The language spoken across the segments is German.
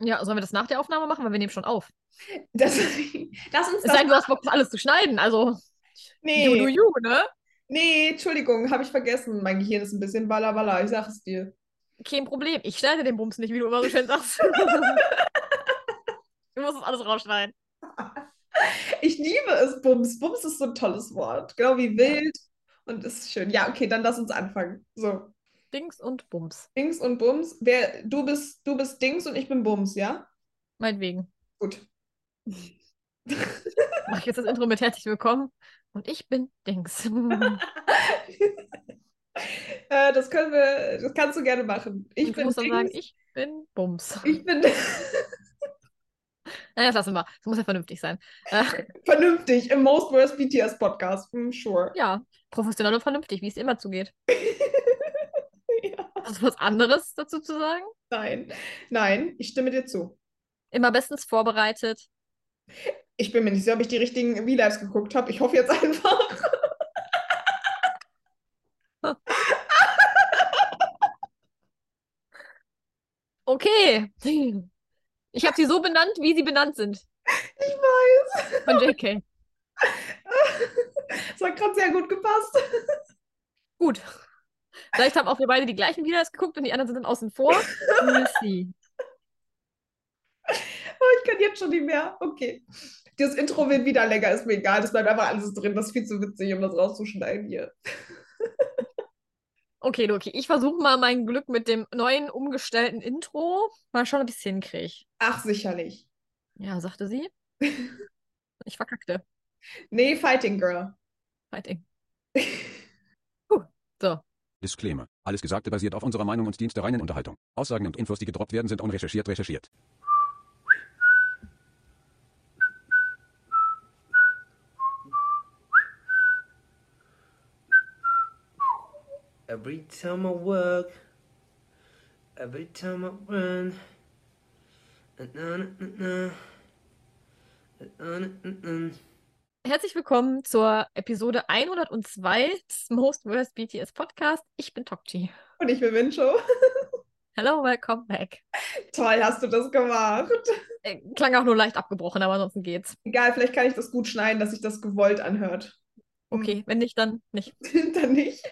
Ja, sollen wir das nach der Aufnahme machen, weil wir nehmen schon auf. Das, lass uns Es sei denn, du hast Bock, das alles zu schneiden. Also, Nee, you do you, ne? nee, Entschuldigung, habe ich vergessen. Mein Gehirn ist ein bisschen walla, ich sag es dir. Kein Problem. Ich schneide den Bums nicht, wie du immer so schön sagst. du musst das alles rausschneiden. Ich liebe es, Bums. Bums ist so ein tolles Wort. Genau wie wild. Und ist schön. Ja, okay, dann lass uns anfangen. So, Dings und Bums. Dings und Bums. Wer, du bist, du bist Dings und ich bin Bums, ja? Meinetwegen. Gut. Mach ich jetzt das Intro mit herzlich willkommen. Und ich bin Dings. Äh, das können wir, das kannst du gerne machen. Ich bin musst dann sagen, Dings. ich bin Bums. Ich bin Naja, das lassen wir. Das muss ja vernünftig sein. Äh, vernünftig im Most Worst BTS Podcast. Hm, sure. ja, professionell und vernünftig, wie es immer zugeht. Du was anderes dazu zu sagen? Nein, nein, ich stimme dir zu. Immer bestens vorbereitet. Ich bin mir nicht sicher, ob ich die richtigen V-Lives geguckt habe. Ich hoffe jetzt einfach. Okay. Ich habe sie so benannt, wie sie benannt sind. Ich weiß. Von JK. Das hat gerade sehr gut gepasst. Gut. Vielleicht haben auch wir beide die gleichen Videos geguckt und die anderen sind dann außen vor. See. Oh, ich kann jetzt schon nicht mehr. Okay. Das Intro wird wieder länger, ist mir egal. Das bleibt einfach alles drin. Das ist viel zu witzig, um das rauszuschneiden hier. Okay, okay. Ich versuche mal mein Glück mit dem neuen umgestellten Intro. Mal schauen, ob ich es hinkriege. Ach, sicherlich. Ja, sagte sie. Ich verkackte. Nee, Fighting Girl. Fighting. Puh. So. Disclaimer. Alles Gesagte basiert auf unserer Meinung und Dienst der reinen Unterhaltung. Aussagen und Infos, die gedroppt werden, sind unrecherchiert recherchiert. Every time I work, every time I run, na na na na, na na na na. Herzlich willkommen zur Episode 102 des Most Worst BTS Podcast. Ich bin Tokchi. Und ich bin Wincho. Hello, welcome back. Toll, hast du das gemacht. Äh, klang auch nur leicht abgebrochen, aber ansonsten geht's. Egal, vielleicht kann ich das gut schneiden, dass sich das gewollt anhört. Okay, wenn nicht, dann nicht. Dann nicht.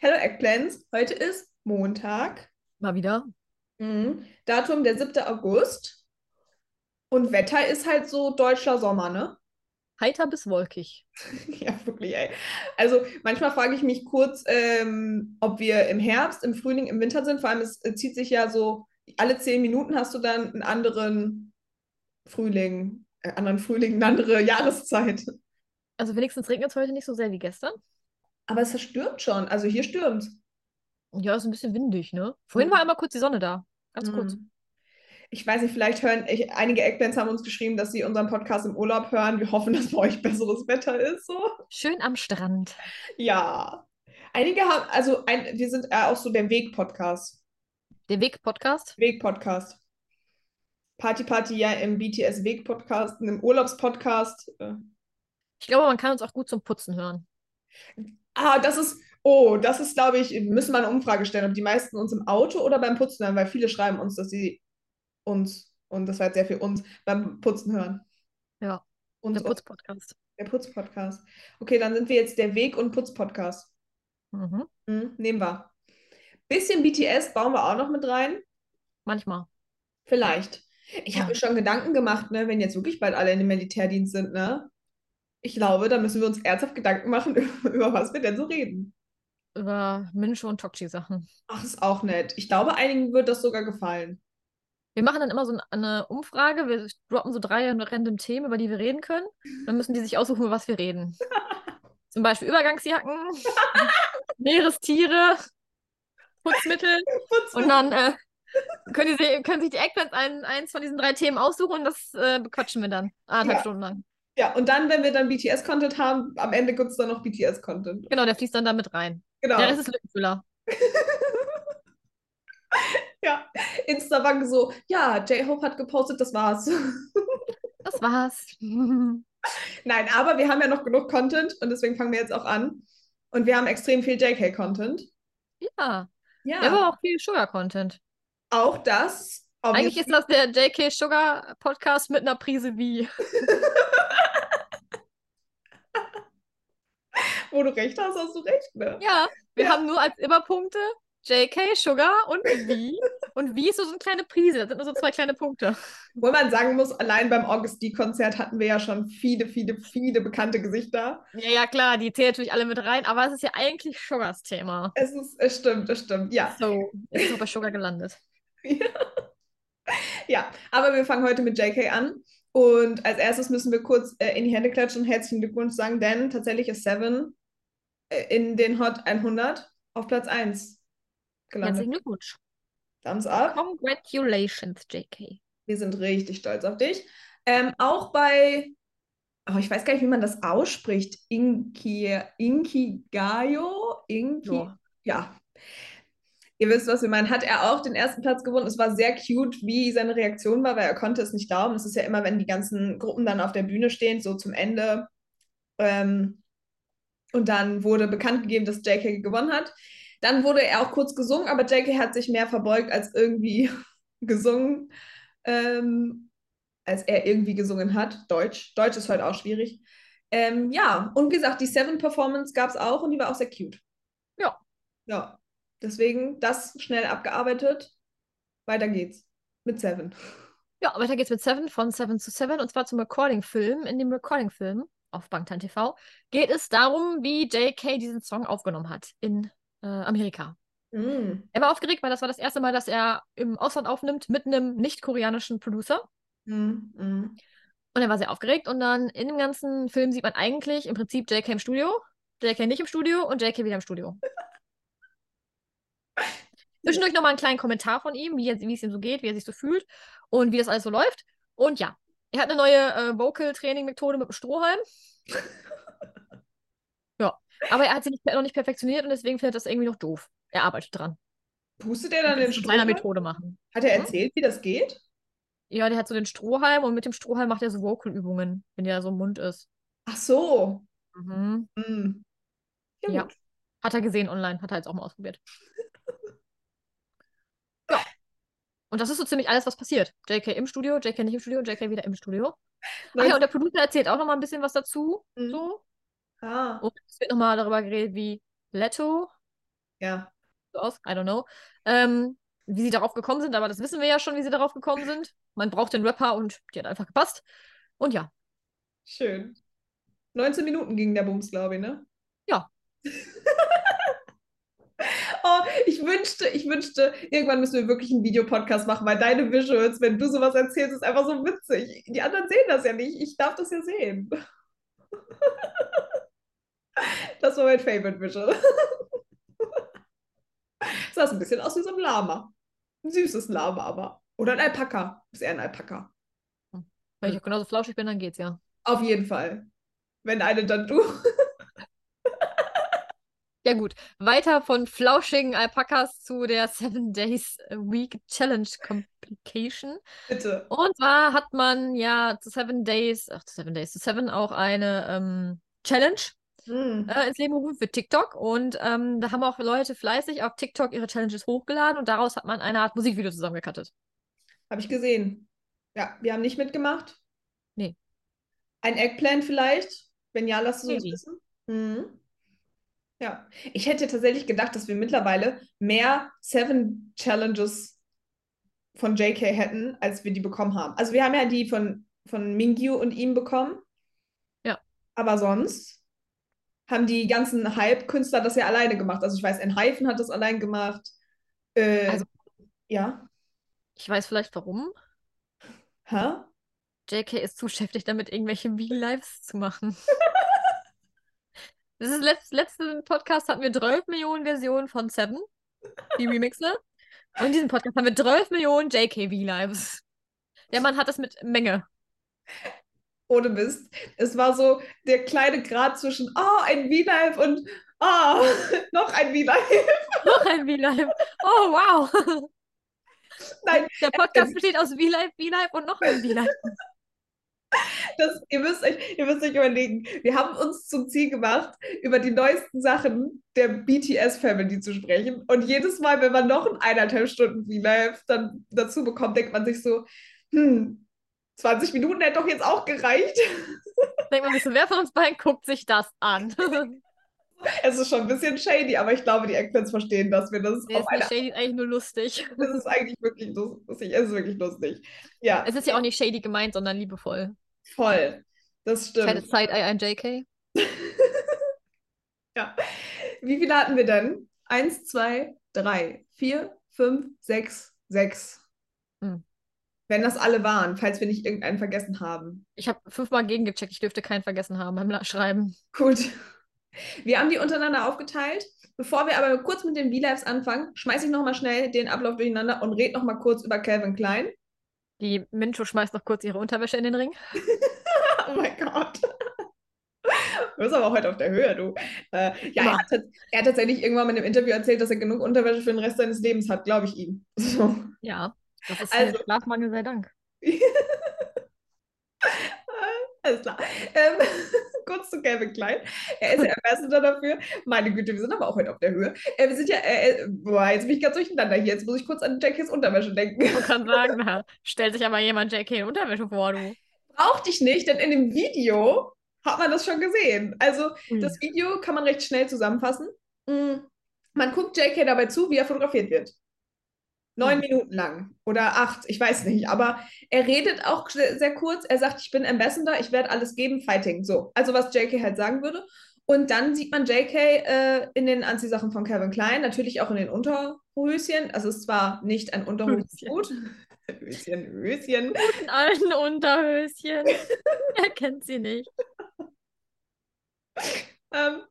Hello Eggplants. Heute ist Montag. Mal wieder. Mhm. Datum der 7. August. Und Wetter ist halt so deutscher Sommer, ne? Heiter bis wolkig. Ja, wirklich, ey. Also manchmal frage ich mich kurz, ähm, ob wir im Herbst, im Frühling, im Winter sind. Vor allem, es äh, zieht sich ja so, alle zehn Minuten hast du dann einen anderen Frühling, äh, anderen Frühling, eine andere Jahreszeit. Also wenigstens regnet es heute nicht so sehr wie gestern. Aber es stürmt schon. Also hier stürmt Ja, ist ein bisschen windig, ne? Vorhin war einmal kurz die Sonne da. Ganz kurz. Ich weiß nicht, vielleicht hören, ich, einige Eggplants haben uns geschrieben, dass sie unseren Podcast im Urlaub hören. Wir hoffen, dass bei euch besseres Wetter ist. So. Schön am Strand. Ja. Einige haben, also ein, wir sind äh, auch so der Weg-Podcast. Der Weg-Podcast. Weg-Podcast. Party Party ja im BTS Weg-Podcast, im Urlaubspodcast. Äh. Ich glaube, man kann uns auch gut zum Putzen hören. Ah, das ist, oh, das ist, glaube ich, müssen wir eine Umfrage stellen, ob die meisten uns im Auto oder beim Putzen hören, weil viele schreiben uns, dass sie uns, und das war jetzt sehr viel uns, beim Putzen hören. Ja, Und der Putz-Podcast. der Putz-Podcast. Okay, dann sind wir jetzt der Weg- und Putz-Podcast. Mhm. Hm, nehmen wir. Bisschen BTS bauen wir auch noch mit rein. Manchmal. Vielleicht. Ich Ja. habe mir schon Gedanken gemacht, ne, wenn jetzt wirklich bald alle in dem Militärdienst sind, ne? Ich glaube, da müssen wir uns ernsthaft Gedanken machen, über, über was wir denn so reden. Über Mincho und Tokchi-Sachen. Ach, ist auch nett. Ich glaube, einigen wird das sogar gefallen. Wir machen dann immer so eine Umfrage. Wir droppen so drei random Themen, über die wir reden können. Dann müssen die sich aussuchen, über was wir reden. Zum Beispiel Übergangsjacken, Meerestiere, Putzmittel. Und dann äh, können, die, können sich die Eggplants ein, eins von diesen drei Themen aussuchen und das äh, bequatschen wir dann. Anderthalb Ja. Stunden lang. Ja, und dann, wenn wir dann BTS-Content haben, am Ende gibt es dann noch BTS-Content. Genau, der fließt dann da mit rein. Genau. Der Rest ist Lückenfüller. Ja, Insta war so, ja, J-Hope hat gepostet, das war's. Das war's. Nein, aber wir haben ja noch genug Content und deswegen fangen wir jetzt auch an. Und wir haben extrem viel JK-Content. ja. Ja, aber auch viel Sugar-Content. auch das Eigentlich ist das der JK Sugar Podcast mit einer Prise wie. Wo du recht hast, hast du recht, ne? Ja, wir Ja. haben nur als Überpunkte JK Sugar und wie. Und wie ist so, so eine kleine Prise. Das sind nur so zwei kleine Punkte. Wo man sagen muss, allein beim August D-Konzert hatten wir ja schon viele, viele, viele bekannte Gesichter. Ja, ja, klar, die zählen natürlich alle mit rein, aber es ist ja eigentlich Sugars Thema. Es ist, es stimmt, es stimmt, ja. So, jetzt ist auch bei Sugar gelandet. Ja, aber wir fangen heute mit JK an. Und als erstes müssen wir kurz äh, in die Hände klatschen und herzlichen Glückwunsch sagen, denn tatsächlich ist Seven äh, in den Hot 100 auf Platz 1 gelandet. Herzlichen Glückwunsch. Thumbs up. Congratulations, JK. Wir sind richtig stolz auf dich. Ähm, auch bei, oh, ich weiß gar nicht, wie man das ausspricht. Inki, Inkigayo? Inki, Ja. ja. Ihr wisst, was wir meinen. Hat er auch den ersten Platz gewonnen? Es war sehr cute, wie seine Reaktion war, weil er konnte es nicht glauben. Es ist ja immer, wenn die ganzen Gruppen dann auf der Bühne stehen, so zum Ende. Ähm, und dann wurde bekannt gegeben, dass JK gewonnen hat. Dann wurde er auch kurz gesungen, aber JK hat sich mehr verbeugt als irgendwie gesungen, ähm, als er irgendwie gesungen hat. Deutsch. Deutsch ist heute auch schwierig. Ähm, ja, und wie gesagt, die Seven Performance gab es auch und die war auch sehr cute. Ja. Ja. Deswegen das schnell abgearbeitet. Weiter geht's mit Seven. Ja, weiter geht's mit Seven von Seven zu Seven und zwar zum Recording-Film. In dem Recording-Film auf Bangtan TV geht es darum, wie JK diesen Song aufgenommen hat in äh, Amerika. Mm. Er war aufgeregt, weil das war das erste Mal, dass er im Ausland aufnimmt mit einem nicht-koreanischen Producer. Mm, mm. Und er war sehr aufgeregt. Und dann in dem ganzen Film sieht man eigentlich im Prinzip JK im Studio, JK nicht im Studio und JK wieder im Studio. Zwischendurch nochmal einen kleinen Kommentar von ihm, wie, er- wie es ihm so geht, wie er sich so fühlt und wie das alles so läuft. Und ja, er hat eine neue äh, Vocal-Training-Methode mit dem Strohhalm. aber er hat sie nicht, noch nicht perfektioniert und deswegen findet das irgendwie noch doof. Er arbeitet dran. Pustet er dann den Strohhalm? Methode machen. Hat er Hm? erzählt, wie das geht? Ja, der hat so den Strohhalm und mit dem Strohhalm macht er so Vocal-Übungen, wenn der so im Mund ist. Ach so. Mhm. Mm. Ja, Ja. Hat er gesehen online, hat er jetzt auch mal ausprobiert. ja. Und das ist so ziemlich alles, was passiert. JK im Studio, JK nicht im Studio, JK wieder im Studio. Ach ja, und der Producer erzählt auch noch mal ein bisschen was dazu. Mhm. So. Ah, Und es wird noch mal darüber geredet, wie Leto, ja. so aus, I don't know, ähm, wie sie darauf gekommen sind, aber das wissen wir ja schon, wie sie darauf gekommen sind. Man braucht den Rapper und die hat einfach gepasst. Und ja, Schön. 19 Minuten ging der Bums, glaube ich, ne? Ja. oh, ich wünschte, ich wünschte, irgendwann müssen wir wirklich einen Videopodcast machen, weil deine Visuals, wenn du sowas erzählst, ist einfach so witzig. Die anderen sehen das ja nicht. Ich darf das ja sehen. Das war mein Favorite Visual. Sah ein bisschen aus wie so ein Lama. Ein süßes Lama, aber. Oder ein Alpaka. Ist eher ein Alpaka. wenn ich auch genauso flauschig bin, dann geht's ja. Auf jeden Fall. Wenn eine, dann du. Ja gut, weiter von flauschigen Alpakas zu der Seven Days a Week Challenge Complication. Bitte. Und zwar hat man ja zu Seven Days, ach zu Seven Days, zu Seven auch eine ähm, Challenge Hm. äh, ins Leben gerufen für TikTok. Und ähm, da haben auch Leute fleißig auf TikTok ihre Challenges hochgeladen und daraus hat man eine Art Musikvideo zusammengekattet. Habe ich gesehen. Ja, wir haben nicht mitgemacht. Nee. Ein Eggplant vielleicht? Wenn ja, lass es uns wissen. Mhm. Ja, ich hätte tatsächlich gedacht, dass wir mittlerweile mehr Seven Challenges von JK hätten, als wir die bekommen haben. Also wir haben ja die von, von Mingyu und ihm bekommen. Ja. Aber sonst haben die ganzen Hype-Künstler das ja alleine gemacht. Also ich weiß, Enhypen hat das allein gemacht. Äh, Also- ja. Ich weiß vielleicht warum. Hä? JK ist zu beschäftigt damit, irgendwelche V-Lives zu machen. Das ist letzt, letzten Podcast hatten wir 12 Millionen Versionen von Seven, die Remixe. Und in diesem Podcast haben wir 12 Millionen JK V-Lives. Der Mann hat das mit Menge. Ohne Mist. Es war so der kleine Grad zwischen, oh, ein V-Live und, oh, noch ein V-Live. Noch ein V-Live. Oh, wow. Nein, Der Podcast besteht aus V-Live, V-Live und noch ein V-Live. das, ihr, müsst euch, ihr müsst euch überlegen, wir haben uns zum Ziel gemacht, über die neuesten Sachen der BTS-Family zu sprechen. Und jedes Mal, wenn man noch ein eineinhalb Stunden V-Live dann dazu bekommt, denkt man sich so, hm, 20 Minuten hätte doch jetzt auch gereicht. Denkt man wer von uns beiden guckt sich das an? Es ist schon ein bisschen shady, aber ich glaube, die Eggplants verstehen, dass wir das Nee, auf ist nicht shady, eigentlich nur lustig. Das ist eigentlich wirklich lustig. Es ist wirklich lustig. Ja, Es ist ja auch nicht shady gemeint, sondern liebevoll. voll. Das stimmt. Side-Eye an JK. Ja. Wie viele hatten wir denn? Eins, zwei, drei, vier, fünf, sechs, sechs. Wenn das alle waren, falls wir nicht irgendeinen vergessen haben. Ich habe fünfmal gegengecheckt, ich dürfte keinen vergessen haben beim Schreiben. Gut. Wir haben die untereinander aufgeteilt. Bevor wir aber kurz mit den V-Lives anfangen, schmeiße ich nochmal schnell den Ablauf durcheinander und rede nochmal kurz über Calvin Klein. Die Mincho schmeißt noch kurz ihre Unterwäsche in den Ring. Oh mein Gott. Du bist aber heute auf der Höhe, du. Äh, ja, er hat, er hat tatsächlich irgendwann mal in einem Interview erzählt, dass er genug Unterwäsche für den Rest seines Lebens hat, glaube ich ihm. So. Ja, das ist Also- also, Schlafmangel sei Dank. Alles klar. Ähm, kurz zu Calvin Klein. Er ist der Ambassador dafür. Meine Güte, wir sind aber auch heute auf der Höhe. Äh, wir sind ja, äh, äh, boah, jetzt bin ich ganz durcheinander hier. Jetzt muss ich kurz an Jackies Unterwäsche denken. Man kann sagen, na, stellt sich aber jemand JK in Unterwäsche vor, du. Braucht dich nicht, denn in dem Video hat man das schon gesehen. Also, Ui. das Video kann man recht schnell zusammenfassen. Mm, Man guckt JK dabei zu, wie er fotografiert wird. Neun Hm. Minuten lang oder acht, ich weiß nicht. Aber er redet auch sehr, sehr kurz. Er sagt, ich bin Ambassador, ich werde alles geben, Fighting. So, also was JK halt sagen würde. Und dann sieht man JK äh, in den Anziehsachen von Calvin Klein, natürlich auch in den Unterhöschen. Also es ist zwar nicht ein Unterhöschengut. Höschen, Höschen. In alten Unterhöschen. er kennt sie nicht. Ähm,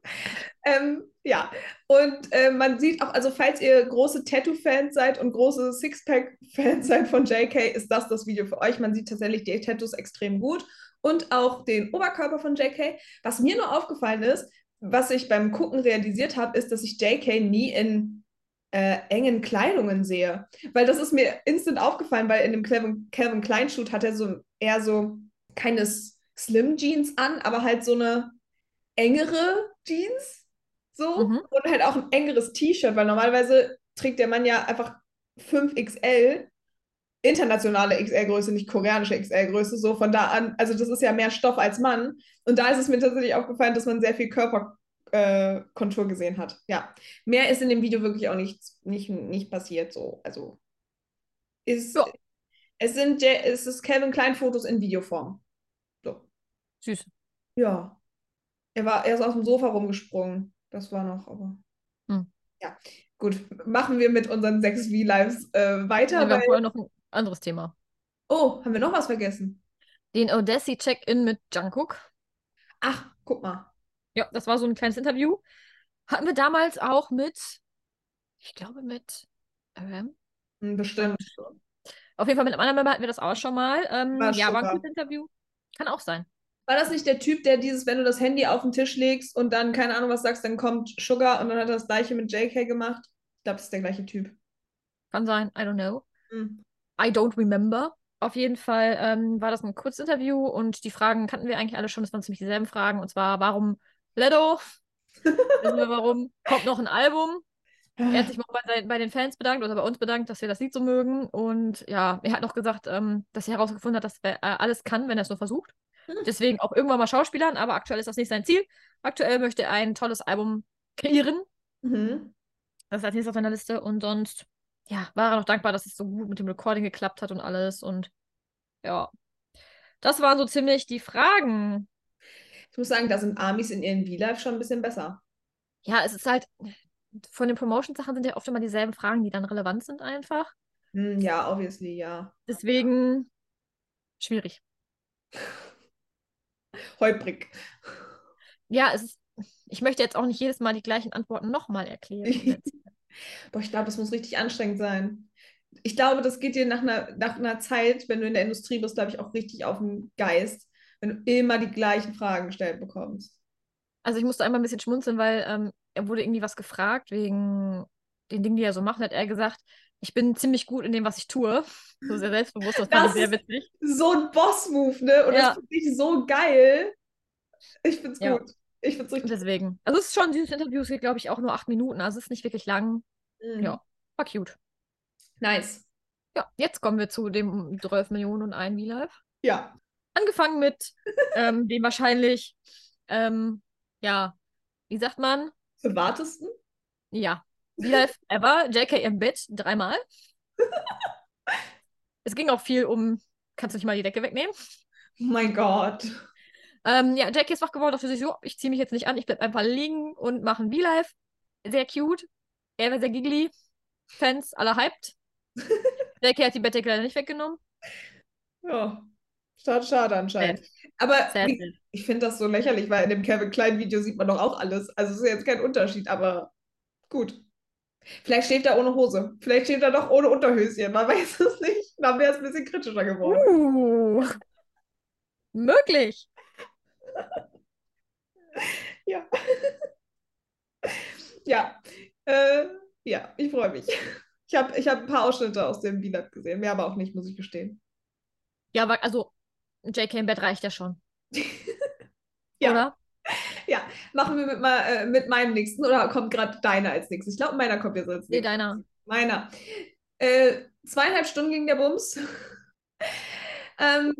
ähm, ja, und äh, man sieht auch, also falls ihr große Tattoo-Fans seid und große Sixpack-Fans seid von JK, ist das das Video für euch. Man sieht tatsächlich die Tattoos extrem gut und auch den Oberkörper von JK. Was mir nur aufgefallen ist, was ich beim Gucken realisiert habe, ist, dass ich JK nie in äh, engen Kleidungen sehe. Weil das ist mir instant aufgefallen, weil in dem Calvin, Calvin Klein Shoot hat er so eher so keine Slim Jeans an, aber halt so eine engere Jeans. So. Mhm. Und halt auch ein engeres T-Shirt, weil normalerweise trägt der Mann ja einfach 5XL, internationale XL-Größe, nicht koreanische XL-Größe. So von da an, also das ist ja mehr Stoff als Mann. Und da ist es mir tatsächlich aufgefallen, dass man sehr viel Körperkontur äh, gesehen hat. Ja. Mehr ist in dem Video wirklich auch nicht, nicht, nicht passiert. So. Also ist, Ja. es sind Ja- es ist Calvin Klein Fotos in Videoform. So. Süß. Ja. Er war, er ist aus dem Sofa rumgesprungen. Das war noch, aber. Hm. Ja. Gut, machen wir mit unseren sechs V-Lives äh, weiter. wir haben vorher noch ein anderes Thema. oh, haben wir noch was vergessen? Den Odessi-Check-In mit Jungkook. Ach, guck mal. Ja, das war so ein kleines Interview. Hatten wir damals auch mit, ich glaube mit RM. Hm, Bestimmt. Auf jeden Fall mit einem anderen Member hatten wir das auch schon mal. Ähm, War ja, war ein gutes Interview. Kann auch sein. War das nicht der Typ, der dieses, wenn du das Handy auf den Tisch legst und dann keine Ahnung was sagst, dann kommt Sugar und dann hat er das gleiche mit JK gemacht? Ich glaube, das ist der gleiche Typ. Kann sein. I don't know. Hm. I don't remember. Auf jeden Fall ähm, war das ein kurzes Interview und die Fragen kannten wir eigentlich alle schon. Das waren ziemlich dieselben Fragen. Und zwar, warum Ledo? Wissen wir warum? Kommt noch ein Album? Er hat sich mal bei, bei den Fans bedankt oder bei uns bedankt, dass wir das Lied so mögen. Und ja, er hat noch gesagt, ähm, dass er herausgefunden hat, dass er äh, alles kann, wenn er es nur versucht. Deswegen auch irgendwann mal Schauspielern, aber aktuell ist das nicht sein Ziel. Aktuell möchte er ein tolles Album kreieren. Mhm. Das ist als nächstes auf seiner Liste. Und sonst, ja, war er noch dankbar, dass es so gut mit dem Recording geklappt hat und alles. Und ja, das waren so ziemlich die Fragen. Ich muss sagen, da sind Amis in ihren V-Live schon ein bisschen besser. Ja, es ist halt, von den Promotion-Sachen sind ja oft immer dieselben Fragen, die dann relevant sind einfach. Hm, ja, obviously, ja. Deswegen schwierig. Holprig. Ja, es ist, ich möchte jetzt auch nicht jedes Mal die gleichen Antworten nochmal erklären. Boah, ich glaube, das muss richtig anstrengend sein. Ich glaube, das geht dir nach einer, nach einer Zeit, wenn du in der Industrie bist, glaube ich, auch richtig auf den Geist, wenn du immer die gleichen Fragen gestellt bekommst. Also ich musste einmal ein bisschen schmunzeln, weil ähm, er wurde irgendwie was gefragt wegen den Dingen, die er so macht. Hat er gesagt, ich bin ziemlich gut in dem, was ich tue. So sehr selbstbewusst, das fand Das ich sehr witzig. So ein Boss-Move, ne? Und Ja. das finde ich so geil. Ich find's Ja. gut. Ich find's richtig Deswegen. Also es ist schon, dieses Interview es geht, glaube ich, auch nur acht Minuten. Also es ist nicht wirklich lang. Mhm. Ja. War cute. Nice. Ja, jetzt kommen wir zu dem 12 Millionen und ein V-Live. Ja. Angefangen mit ähm, dem wahrscheinlich, ähm, ja, wie sagt man? Privatesten? Ja, V-Live ever, JK im Bett, dreimal. es ging auch viel um, kannst du nicht mal die Decke wegnehmen? Oh mein Gott. Ähm, ja, JK ist wach geworden, dachte sich so, ich ziehe mich jetzt nicht an, ich bleib einfach liegen und mache ein V-Live. Sehr cute. Er war sehr giggly. Fans alle hyped. JK hat die Bettdecke leider nicht weggenommen. Ja. Schade, schade anscheinend. Aber Sad. wie, ich finde das so lächerlich, weil in dem Kevin Klein Video sieht man doch auch alles. Also es ist jetzt kein Unterschied, aber gut. Vielleicht schläft er ohne Hose. Vielleicht schläft er doch ohne Unterhöschen. Man weiß es nicht. Dann wäre es ein bisschen kritischer geworden. Uh, möglich. Ja. ja. Äh, ja, ich freue mich. Ich habe ich hab ein paar Ausschnitte aus dem V-Lab gesehen. Mehr aber auch nicht, muss ich gestehen. Ja, aber also, JK im Bett reicht ja schon. Ja. Oder? Machen wir mit, mal, äh, mit meinem nächsten oder kommt gerade deiner als nächstes? Ich glaube, meiner kommt jetzt als Nee, nächstes. deiner. Meiner. Äh, zweieinhalb Stunden ging der Bums. ähm,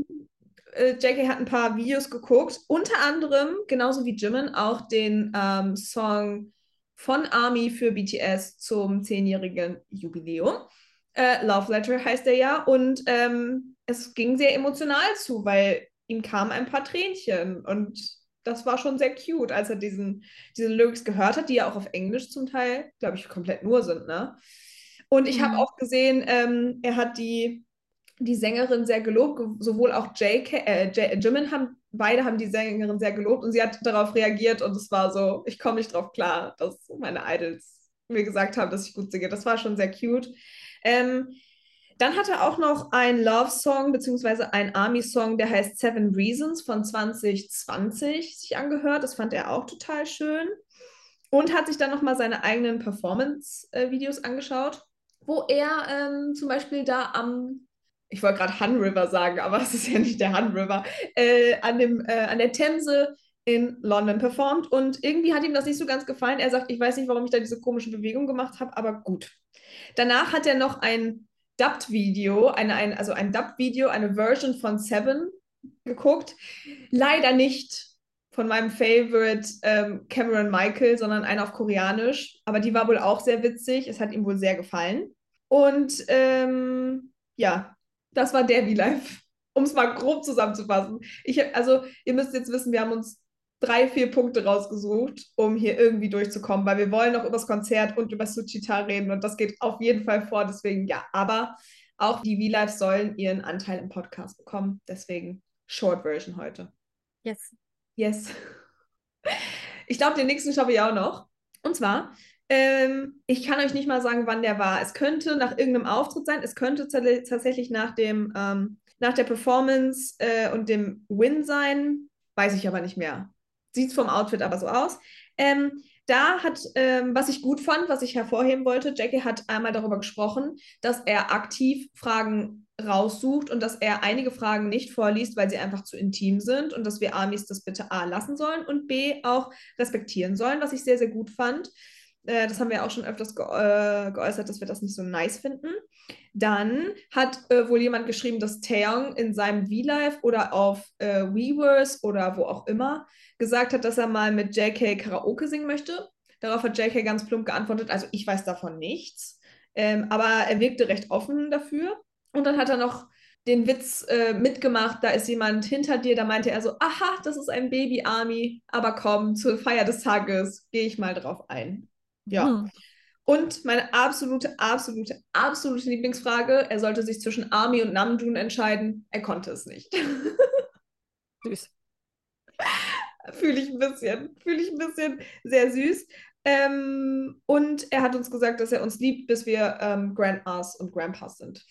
äh, JK hat ein paar Videos geguckt, unter anderem, genauso wie Jimin, auch den ähm, Song von Army für BTS zum zehnjährigen Jubiläum. Äh, Love Letter heißt er ja. Und ähm, es ging sehr emotional zu, weil ihm kamen ein paar Tränchen. Und das war schon sehr cute, als er diesen, diese Lyrics gehört hat, die ja auch auf Englisch zum Teil, glaube ich, komplett nur sind, ne? Und ich habe Mhm. auch gesehen, ähm, er hat die, die Sängerin sehr gelobt, ge- sowohl auch JK, äh, J Jimin haben, beide haben die Sängerin sehr gelobt und sie hat darauf reagiert und es war so, ich komme nicht drauf klar, dass meine Idols mir gesagt haben, dass ich gut singe. Das war schon sehr cute. Ähm, dann hat er auch noch einen Love-Song beziehungsweise einen Army-Song, der heißt Seven Reasons von 2020 sich angehört. Das fand er auch total schön. Und hat sich dann nochmal seine eigenen Performance-Videos angeschaut, wo er ähm, zum Beispiel da am, ich wollte gerade Han River sagen, aber es ist ja nicht der Han River, äh, an, dem, äh, an der Themse in London performt. Und irgendwie hat ihm das nicht so ganz gefallen. Er sagt, ich weiß nicht, warum ich da diese komische Bewegung gemacht habe, aber gut. Danach hat er noch ein Dubbed-Video, eine, ein, also ein Dubbed-Video, eine Version von Seven geguckt. Leider nicht von meinem Favorite ähm, Cameron Michael, sondern eine auf Koreanisch. Aber die war wohl auch sehr witzig. Es hat ihm wohl sehr gefallen. Und ähm, ja, das war der V-Live. Um es mal grob zusammenzufassen. Ich, also, ihr müsst jetzt wissen, wir haben uns drei, vier Punkte rausgesucht, um hier irgendwie durchzukommen, weil wir wollen noch über das Konzert und über Suchita reden und das geht auf jeden Fall vor, deswegen ja. Aber auch die V-Lives sollen ihren Anteil im Podcast bekommen, deswegen Short Version heute. Yes. Yes. Ich glaube, den nächsten schaffe ich auch noch. Und zwar, ähm, ich kann euch nicht mal sagen, wann der war. Es könnte nach irgendeinem Auftritt sein. Es könnte tats- tatsächlich nach dem, ähm, nach der Performance äh, und dem Win sein. Weiß ich aber nicht mehr. Sieht vom Outfit aber so aus. Ähm, da hat, ähm, was ich gut fand, was ich hervorheben wollte, Jackie hat einmal darüber gesprochen, dass er aktiv Fragen raussucht und dass er einige Fragen nicht vorliest, weil sie einfach zu intim sind und dass wir Amis das bitte A lassen sollen und B auch respektieren sollen, was ich sehr, sehr gut fand. Äh, das haben wir auch schon öfters ge äh, geäußert, dass wir das nicht so nice finden. Dann hat äh, wohl jemand geschrieben, dass Taeyong in seinem V-Live oder auf äh, Weverse oder wo auch immer gesagt hat, dass er mal mit JK Karaoke singen möchte. Darauf hat JK ganz plump geantwortet, also ich weiß davon nichts. Ähm, aber er wirkte recht offen dafür. Und dann hat er noch den Witz äh, mitgemacht, da ist jemand hinter dir, da meinte er so, aha, das ist ein Baby-Army, aber komm, zur Feier des Tages gehe ich mal drauf ein. Ja. Hm. Und meine absolute, absolute, absolute Lieblingsfrage, er sollte sich zwischen Army und Namjoon entscheiden, er konnte es nicht. Süß. Fühle ich ein bisschen, fühle ich ein bisschen sehr süß. Ähm, und er hat uns gesagt, dass er uns liebt, bis wir ähm, Grandmas und Grandpas sind.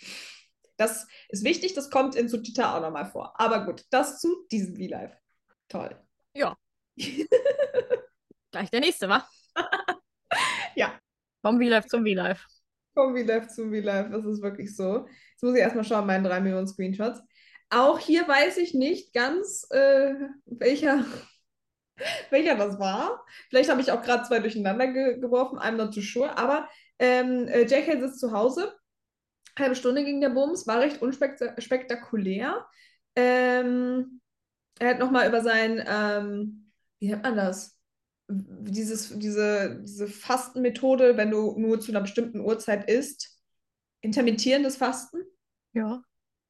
Das ist wichtig, das kommt in Suchita auch nochmal vor. Aber gut, das zu diesem V-Live. Toll. Ja. Gleich der nächste, wa? Ja. Vom V-Live zum V-Live. Vom V-Live zum V-Live, das ist wirklich so. Jetzt muss ich erstmal schauen, meinen 3 Millionen Screenshots. Auch hier weiß ich nicht ganz, äh, welcher, welcher das war. Vielleicht habe ich auch gerade zwei durcheinander ge geworfen, I'm not too sure. Aber ähm, äh, JK sitzt zu Hause. Halbe Stunde ging der Bums, war recht unspektakulär. Ähm, er hat nochmal über sein, ähm, wie nennt man das? Dieses, diese, diese Fastenmethode, wenn du nur zu einer bestimmten Uhrzeit isst. Intermittierendes Fasten. Ja.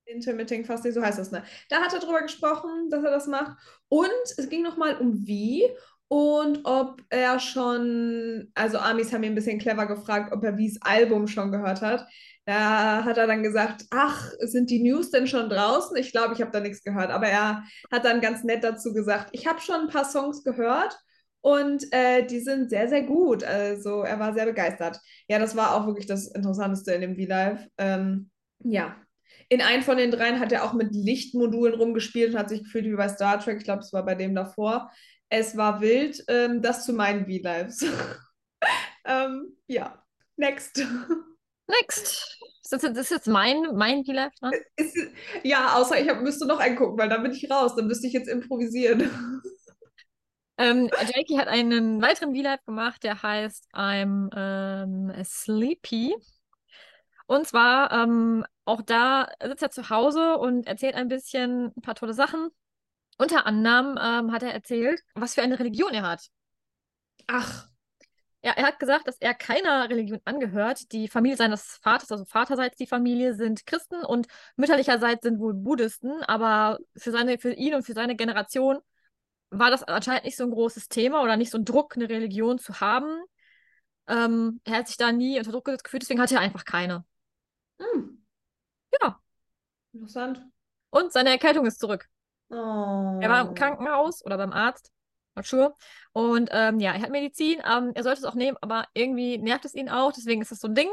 Intermittent Fasting, so heißt das, ne? Da hat er drüber gesprochen, dass er das macht. Und es ging nochmal um wie und ob er schon, also Amis haben ihn ein bisschen clever gefragt, ob er Wies Album schon gehört hat. Da hat er dann gesagt, ach, sind die News denn schon draußen? Ich glaube, ich habe da nichts gehört. Aber er hat dann ganz nett dazu gesagt, ich habe schon ein paar Songs gehört und äh, die sind sehr, sehr gut. Also er war sehr begeistert. Ja, das war auch wirklich das Interessanteste in dem V-Live. Ähm, ja, in einem von den dreien hat er auch mit Lichtmodulen rumgespielt und hat sich gefühlt wie bei Star Trek. Ich glaube, es war bei dem davor. Es war wild. Ähm, das zu meinen V-Lives. ähm, ja, next. Next. Das ist, jetzt mein, mein V-Live, ne? Ist, ja, außer ich hab, müsste noch einen gucken, weil dann bin ich raus. Dann müsste ich jetzt improvisieren. Ähm, Jakey hat einen weiteren V-Live gemacht, der heißt I'm ähm, Sleepy. Und zwar ähm, auch da sitzt er zu Hause und erzählt ein bisschen ein paar tolle Sachen. Unter anderem ähm, hat er erzählt, was für eine Religion er hat. Ach. Ja, er hat gesagt, dass er keiner Religion angehört. Die Familie seines Vaters, also vaterseits die Familie, sind Christen und mütterlicherseits sind wohl Buddhisten. Aber für, seine, für ihn und für seine Generation war das anscheinend nicht so ein großes Thema oder nicht so ein Druck, eine Religion zu haben. Ähm, er hat sich da nie unter Druck gefühlt, deswegen hatte er einfach keine. Hm. Ja. Interessant. Und seine Erkältung ist zurück. Oh. Er war im Krankenhaus oder beim Arzt, not sure. Und ähm, ja, er hat Medizin, ähm, er sollte es auch nehmen, aber irgendwie nervt es ihn auch, deswegen ist das so ein Ding.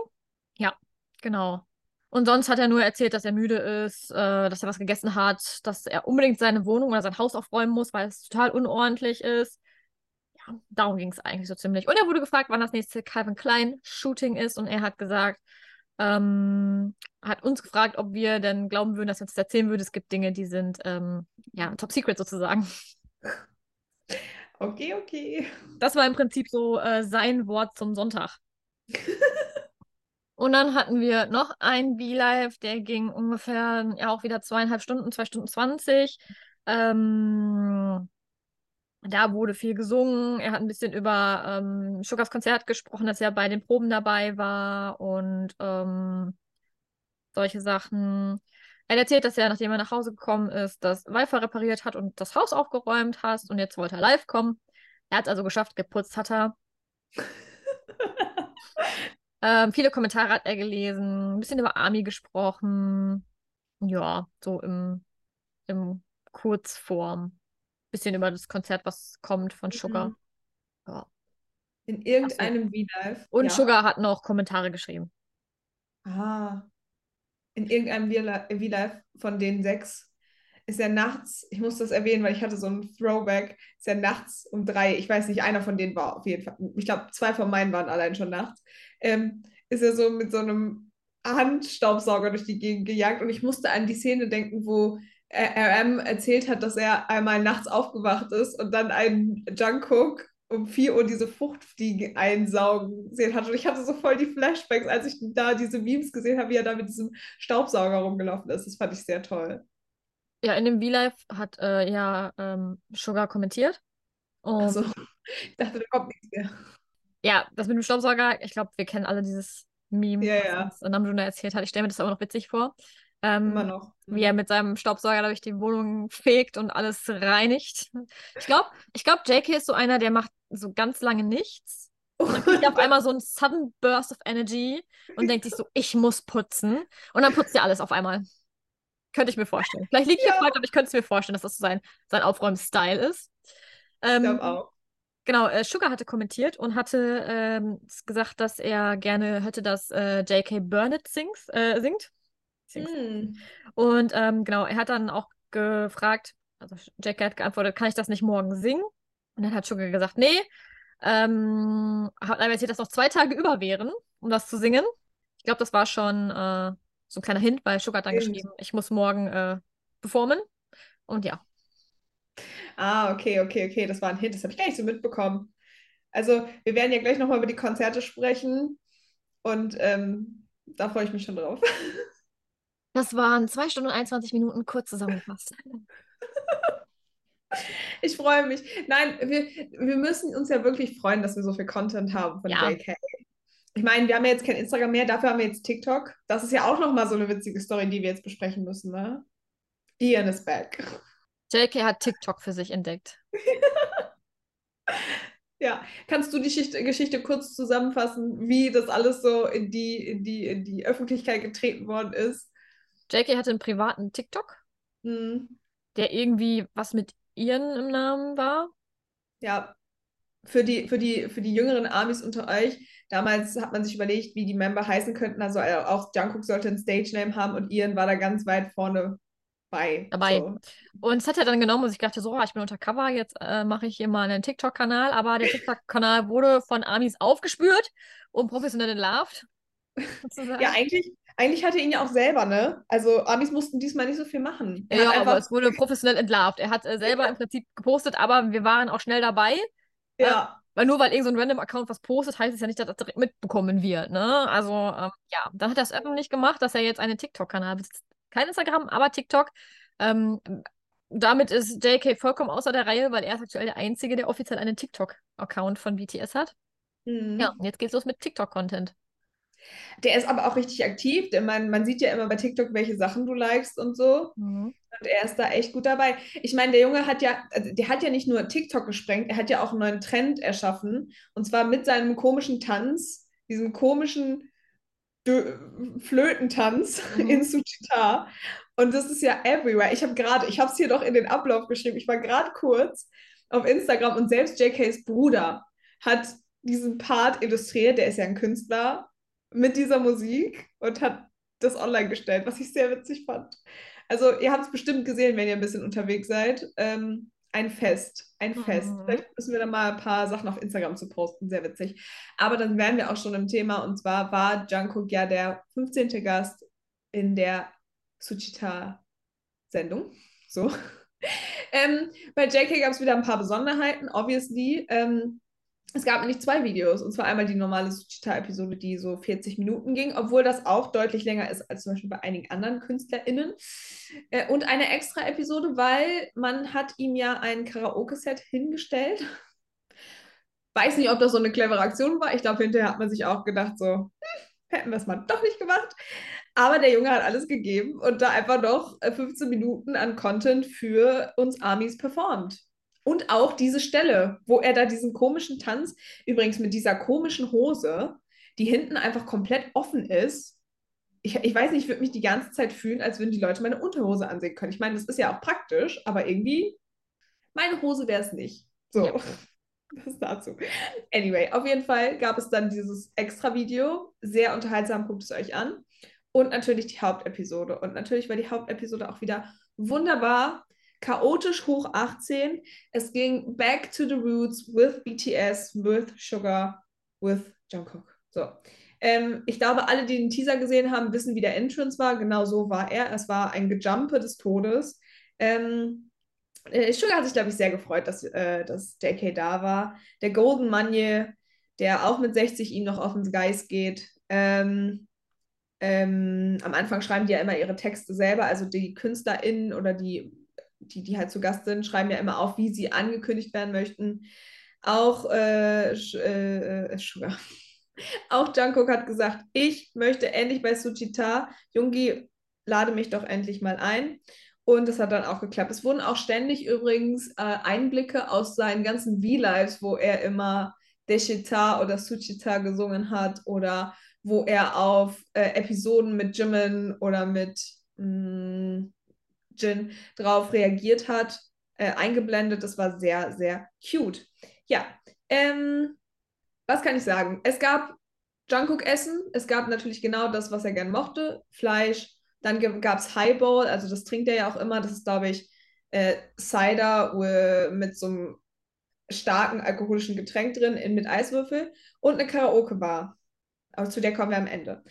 Ja, genau. Und sonst hat er nur erzählt, dass er müde ist, äh, dass er was gegessen hat, dass er unbedingt seine Wohnung oder sein Haus aufräumen muss, weil es total unordentlich ist. Ja, darum ging es eigentlich so ziemlich. Und er wurde gefragt, wann das nächste Calvin Klein Shooting ist und er hat gesagt, ähm, hat uns gefragt, ob wir denn glauben würden, dass er uns das erzählen würde. Es gibt Dinge, die sind ähm, ja top secret sozusagen. Okay, okay. Das war im Prinzip so äh, sein Wort zum Sonntag. Und dann hatten wir noch ein V-Live, der ging ungefähr ja auch wieder zweieinhalb Stunden, zwei Stunden zwanzig. Ähm, da wurde viel gesungen. Er hat ein bisschen über ähm, Sugars Konzert gesprochen, dass er bei den Proben dabei war und ähm, solche Sachen. Er erzählt, dass er, nachdem er nach Hause gekommen ist, das Wi-Fi repariert hat und das Haus aufgeräumt hat und jetzt wollte er live kommen. Er hat es also geschafft, geputzt hat er. ähm, viele Kommentare hat er gelesen, ein bisschen über Army gesprochen. Ja, so im, im Kurzform bisschen über das Konzert, was kommt von Sugar. Mhm. Ja. In irgendeinem V-Live. Und ja. Sugar hat noch Kommentare geschrieben. Ah. In irgendeinem V-Live von den sechs ist er nachts, ich muss das erwähnen, weil ich hatte so ein Throwback, ist er nachts um drei, ich weiß nicht, einer von denen war auf jeden Fall, ich glaube, zwei von meinen waren allein schon nachts, ähm, ist er so mit so einem Handstaubsauger durch die Gegend gejagt und ich musste an die Szene denken, wo RM erzählt hat, dass er einmal nachts aufgewacht ist und dann einen Jungkook um 4 Uhr diese Fruchtfliegen einsaugen sehen hat. Und ich hatte so voll die Flashbacks, als ich da diese Memes gesehen habe, wie er da mit diesem Staubsauger rumgelaufen ist. Das fand ich sehr toll. Ja, in dem V-Live hat äh, ja ähm, Sugar kommentiert. Und also, ich dachte, da kommt nichts mehr. Ja, das mit dem Staubsauger, ich glaube, wir kennen alle dieses Meme, ja, ja. was Namjoon erzählt hat. Ich stelle mir das aber noch witzig vor. Ähm, Immer noch. Wie er mit seinem Staubsauger durch die Wohnung fegt und alles reinigt. Ich glaube, ich glaub, JK ist so einer, der macht so ganz lange nichts. Und dann kriegt er auf einmal so einen sudden Burst of Energy und denkt sich so, ich muss putzen. Und dann putzt er alles auf einmal. Könnte ich mir vorstellen. Vielleicht liegt ich ja. falsch, aber ich könnte es mir vorstellen, dass das so sein, sein Aufräumen-Style ist. Ähm, ich glaube auch. Genau, äh, Sugar hatte kommentiert und hatte ähm, gesagt, dass er gerne hätte, dass äh, J.K. Burnett sings, äh, singt. Hm. Und ähm, genau, er hat dann auch gefragt, also Jack hat geantwortet, kann ich das nicht morgen singen? Und dann hat Sugar gesagt, nee. Ähm, hat aber erzählt, dass noch zwei Tage über wären, um das zu singen. glaube, das war schon äh, so ein kleiner Hint, weil Sugar hat dann Hint. geschrieben, ich muss morgen äh, performen. Und ja. Ah, okay, okay, okay, das war ein Hint, das habe ich gar nicht so mitbekommen. Also, wir werden ja gleich nochmal über die Konzerte sprechen und ähm, da freue ich mich schon drauf. Das waren zwei Stunden und 21 Minuten kurz zusammengefasst. Ich freue mich. Nein, wir, wir müssen uns ja wirklich freuen, dass wir so viel Content haben von Ja. JK. Ich meine, wir haben ja jetzt kein Instagram mehr, dafür haben wir jetzt TikTok. Das ist ja auch nochmal so eine witzige Story, die wir jetzt besprechen müssen, ne? Ian is back. JK hat TikTok für sich entdeckt. Ja, kannst du die Geschichte, Geschichte kurz zusammenfassen, wie das alles so in die, in die, in die Öffentlichkeit getreten worden ist? JK hatte einen privaten TikTok, Hm, der irgendwie was mit Ian im Namen war. ja, für die, für die, für die jüngeren Armies unter euch, damals hat man sich überlegt, wie die Member heißen könnten. Also äh, auch Jungkook sollte ein Stage-Name haben und Ian war da ganz weit vorne bei. Dabei. So. Und das hat er dann genommen und ich dachte so, ah, ich bin untercover, jetzt äh, mache ich hier mal einen TikTok-Kanal. Aber der TikTok-Kanal wurde von Amis aufgespürt und professionell entlarvt. sozusagen. Ja, eigentlich, eigentlich hatte ihn ja auch selber, ne? Also Armies mussten diesmal nicht so viel machen. Er Ja, aber es wurde professionell entlarvt. Er hat äh, selber im Prinzip gepostet, aber wir waren auch schnell dabei. ja. Weil nur weil irgend so ein random Account was postet, heißt es ja nicht, dass das direkt mitbekommen wird. Ne? Also, ähm, ja, dann hat er es öffentlich gemacht, dass er jetzt einen TikTok-Kanal besitzt. Kein Instagram, aber TikTok. Ähm, damit ist JK vollkommen außer der Reihe, weil er ist aktuell der Einzige, der offiziell einen TikTok-Account von BTS hat. Mhm. Ja, und jetzt geht's los mit TikTok-Content. Der ist aber auch richtig aktiv. Denn man, man sieht ja immer bei TikTok, welche Sachen du likest und so. Mhm. Und er ist da echt gut dabei. Ich meine, der Junge hat ja, also der hat ja nicht nur TikTok gesprengt, er hat ja auch einen neuen Trend erschaffen. Und zwar mit seinem komischen Tanz, diesem komischen Dö Flötentanz Mhm. in Suchita. Und das ist ja everywhere. Ich habe gerade, ich habe es hier doch in den Ablauf geschrieben. Ich war gerade kurz auf Instagram und selbst JKs Bruder hat diesen Part illustriert. Der ist ja ein Künstler mit dieser Musik und hat das online gestellt, was ich sehr witzig fand. Also, ihr habt es bestimmt gesehen, wenn ihr ein bisschen unterwegs seid. Ähm, ein Fest, ein Fest. Mhm. Vielleicht müssen wir da mal ein paar Sachen auf Instagram zu posten, sehr witzig. Aber dann wären wir auch schon im Thema und zwar war Jungkook ja der 15. Gast in der Suchita-Sendung. So. ähm, bei JK gab es wieder ein paar Besonderheiten, obviously. Ähm, es gab nämlich zwei Videos, und zwar einmal die normale Suchita-Episode, die so 40 Minuten ging, obwohl das auch deutlich länger ist als zum Beispiel bei einigen anderen KünstlerInnen. Äh, und eine extra Episode, weil man hat ihm ja ein Karaoke-Set hingestellt. Weiß nicht, ob das so eine clevere Aktion war. Ich glaube, hinterher hat man sich auch gedacht, so, hm, hätten wir es mal doch nicht gemacht. Aber der Junge hat alles gegeben und da einfach noch äh, 15 Minuten an Content für uns Amis performt. Und auch diese Stelle, wo er da diesen komischen Tanz, übrigens mit dieser komischen Hose, die hinten einfach komplett offen ist. Ich, ich weiß nicht, ich würde mich die ganze Zeit fühlen, als würden die Leute meine Unterhose ansehen können. Ich meine, das ist ja auch praktisch, aber irgendwie, meine Hose wäre es nicht. So, Ja. das dazu. Anyway, auf jeden Fall gab es dann dieses extra Video. Sehr unterhaltsam, guckt es euch an. Und natürlich die Hauptepisode. Und natürlich war die Hauptepisode auch wieder wunderbar chaotisch hoch 18. Es ging back to the roots with BTS, with Sugar, with Jungkook. So. Ähm, ich glaube, alle, die den Teaser gesehen haben, wissen, wie der Entrance war. Genau so war er. Es war ein Gejumpe des Todes. Ähm, äh, Sugar hat sich, glaube ich, sehr gefreut, dass, äh, dass JK da war. Der Golden Manje, der auch mit 60 ihm noch auf den Geist geht. Ähm, ähm, am Anfang schreiben die ja immer ihre Texte selber, also die KünstlerInnen oder die, die, die halt zu Gast sind, schreiben ja immer auf, wie sie angekündigt werden möchten. Auch äh, äh, äh. Auch Jungkook hat gesagt, ich möchte endlich bei Suchita. Jungi, lade mich doch endlich mal ein. Und das hat dann auch geklappt. Es wurden auch ständig übrigens äh, Einblicke aus seinen ganzen V-Lives, wo er immer Deshita oder Suchita gesungen hat oder wo er auf äh, Episoden mit Jimin oder mit mh, Jin drauf reagiert hat, äh, eingeblendet. Das war sehr, sehr cute. Ja, ähm, was kann ich sagen? Es gab Jungkook-Essen. Es gab natürlich genau das, was er gern mochte. Fleisch. Dann gab es Highball, also das trinkt er ja auch immer. Das ist, glaube ich, äh, Cider äh, mit so einem starken alkoholischen Getränk drin in, mit Eiswürfel und eine Karaoke-Bar. Aber zu der kommen wir am Ende.